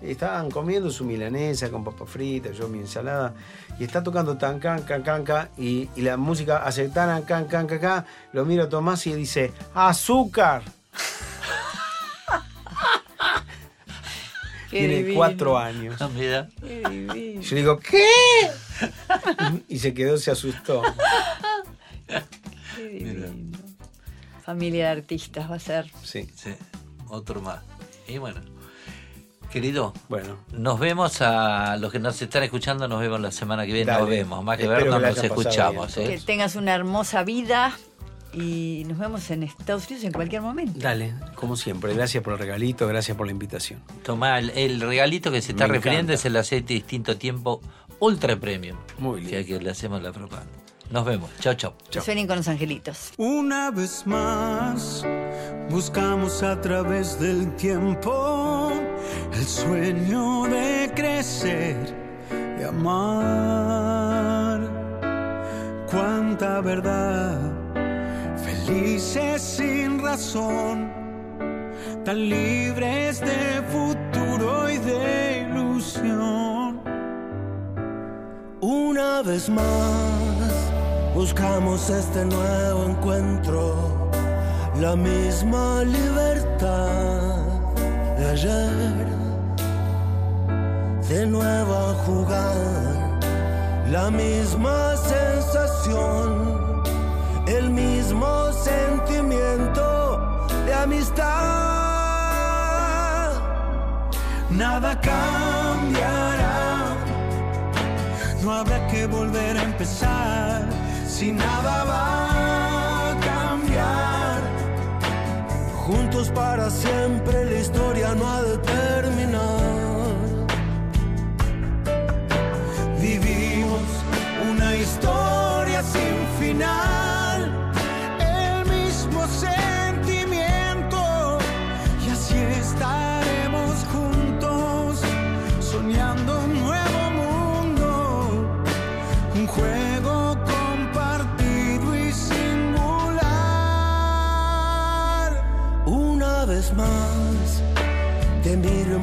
Estaban comiendo su milanesa con papas fritas, yo mi ensalada, y está tocando tan can, can, can, can, y, y la música hace tan, can, can, can, can. Lo miro a Tomás y dice, ¡azúcar! Qué Tiene divino. cuatro años. Ah, mira. Qué. Yo digo, ¿qué? y se quedó, se asustó. Qué divino. Familia de artistas va a ser. Sí. Sí, otro más. Y bueno, querido, Bueno, nos vemos a los que nos están escuchando, nos vemos la semana que viene, Dale. nos vemos, más que Espero vernos que nos escuchamos. ¿eh? Que tengas una hermosa vida y nos vemos en Estados Unidos en cualquier momento. dale, como siempre. Gracias por el regalito, gracias por la invitación. Tomá, el, el regalito que se está Me refiriendo encanta. es el aceite distinto tiempo ultra premium. Muy Que, que le hacemos la propaganda. Nos vemos. Chao, chao. Suenen con los angelitos. Una vez más, buscamos a través del tiempo el sueño de crecer, de amar. Cuánta verdad, sin razón, tan libres de futuro y de ilusión. Una vez más buscamos este nuevo encuentro, la misma libertad de ayer, de nuevo a jugar, la misma sensación, amistad. Nada cambiará. No habrá que volver a empezar si nada va a cambiar. Juntos para siempre la historia no ha de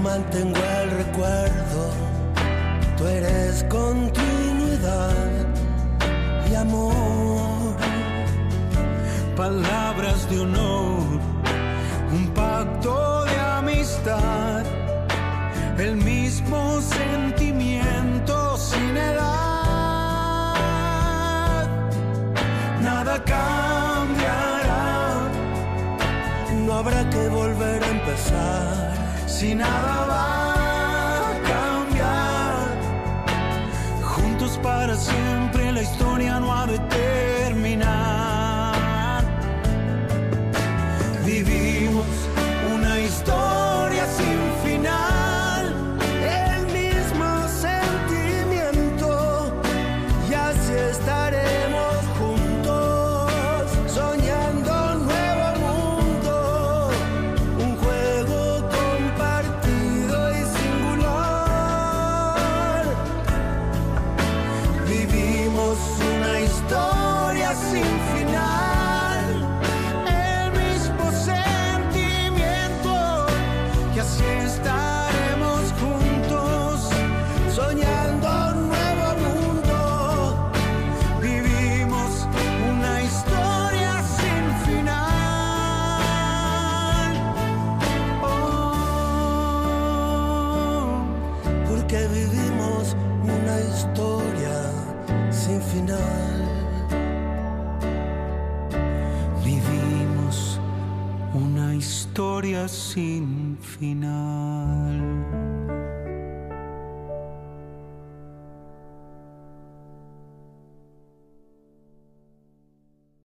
mantengo el recuerdo, tú eres continuidad y amor, palabras de honor, un pacto de amistad, el mismo sentimiento sin edad, nada cambiará, no habrá que volver a empezar si nada va a cambiar. Juntos para siempre, la historia no ha de sin final.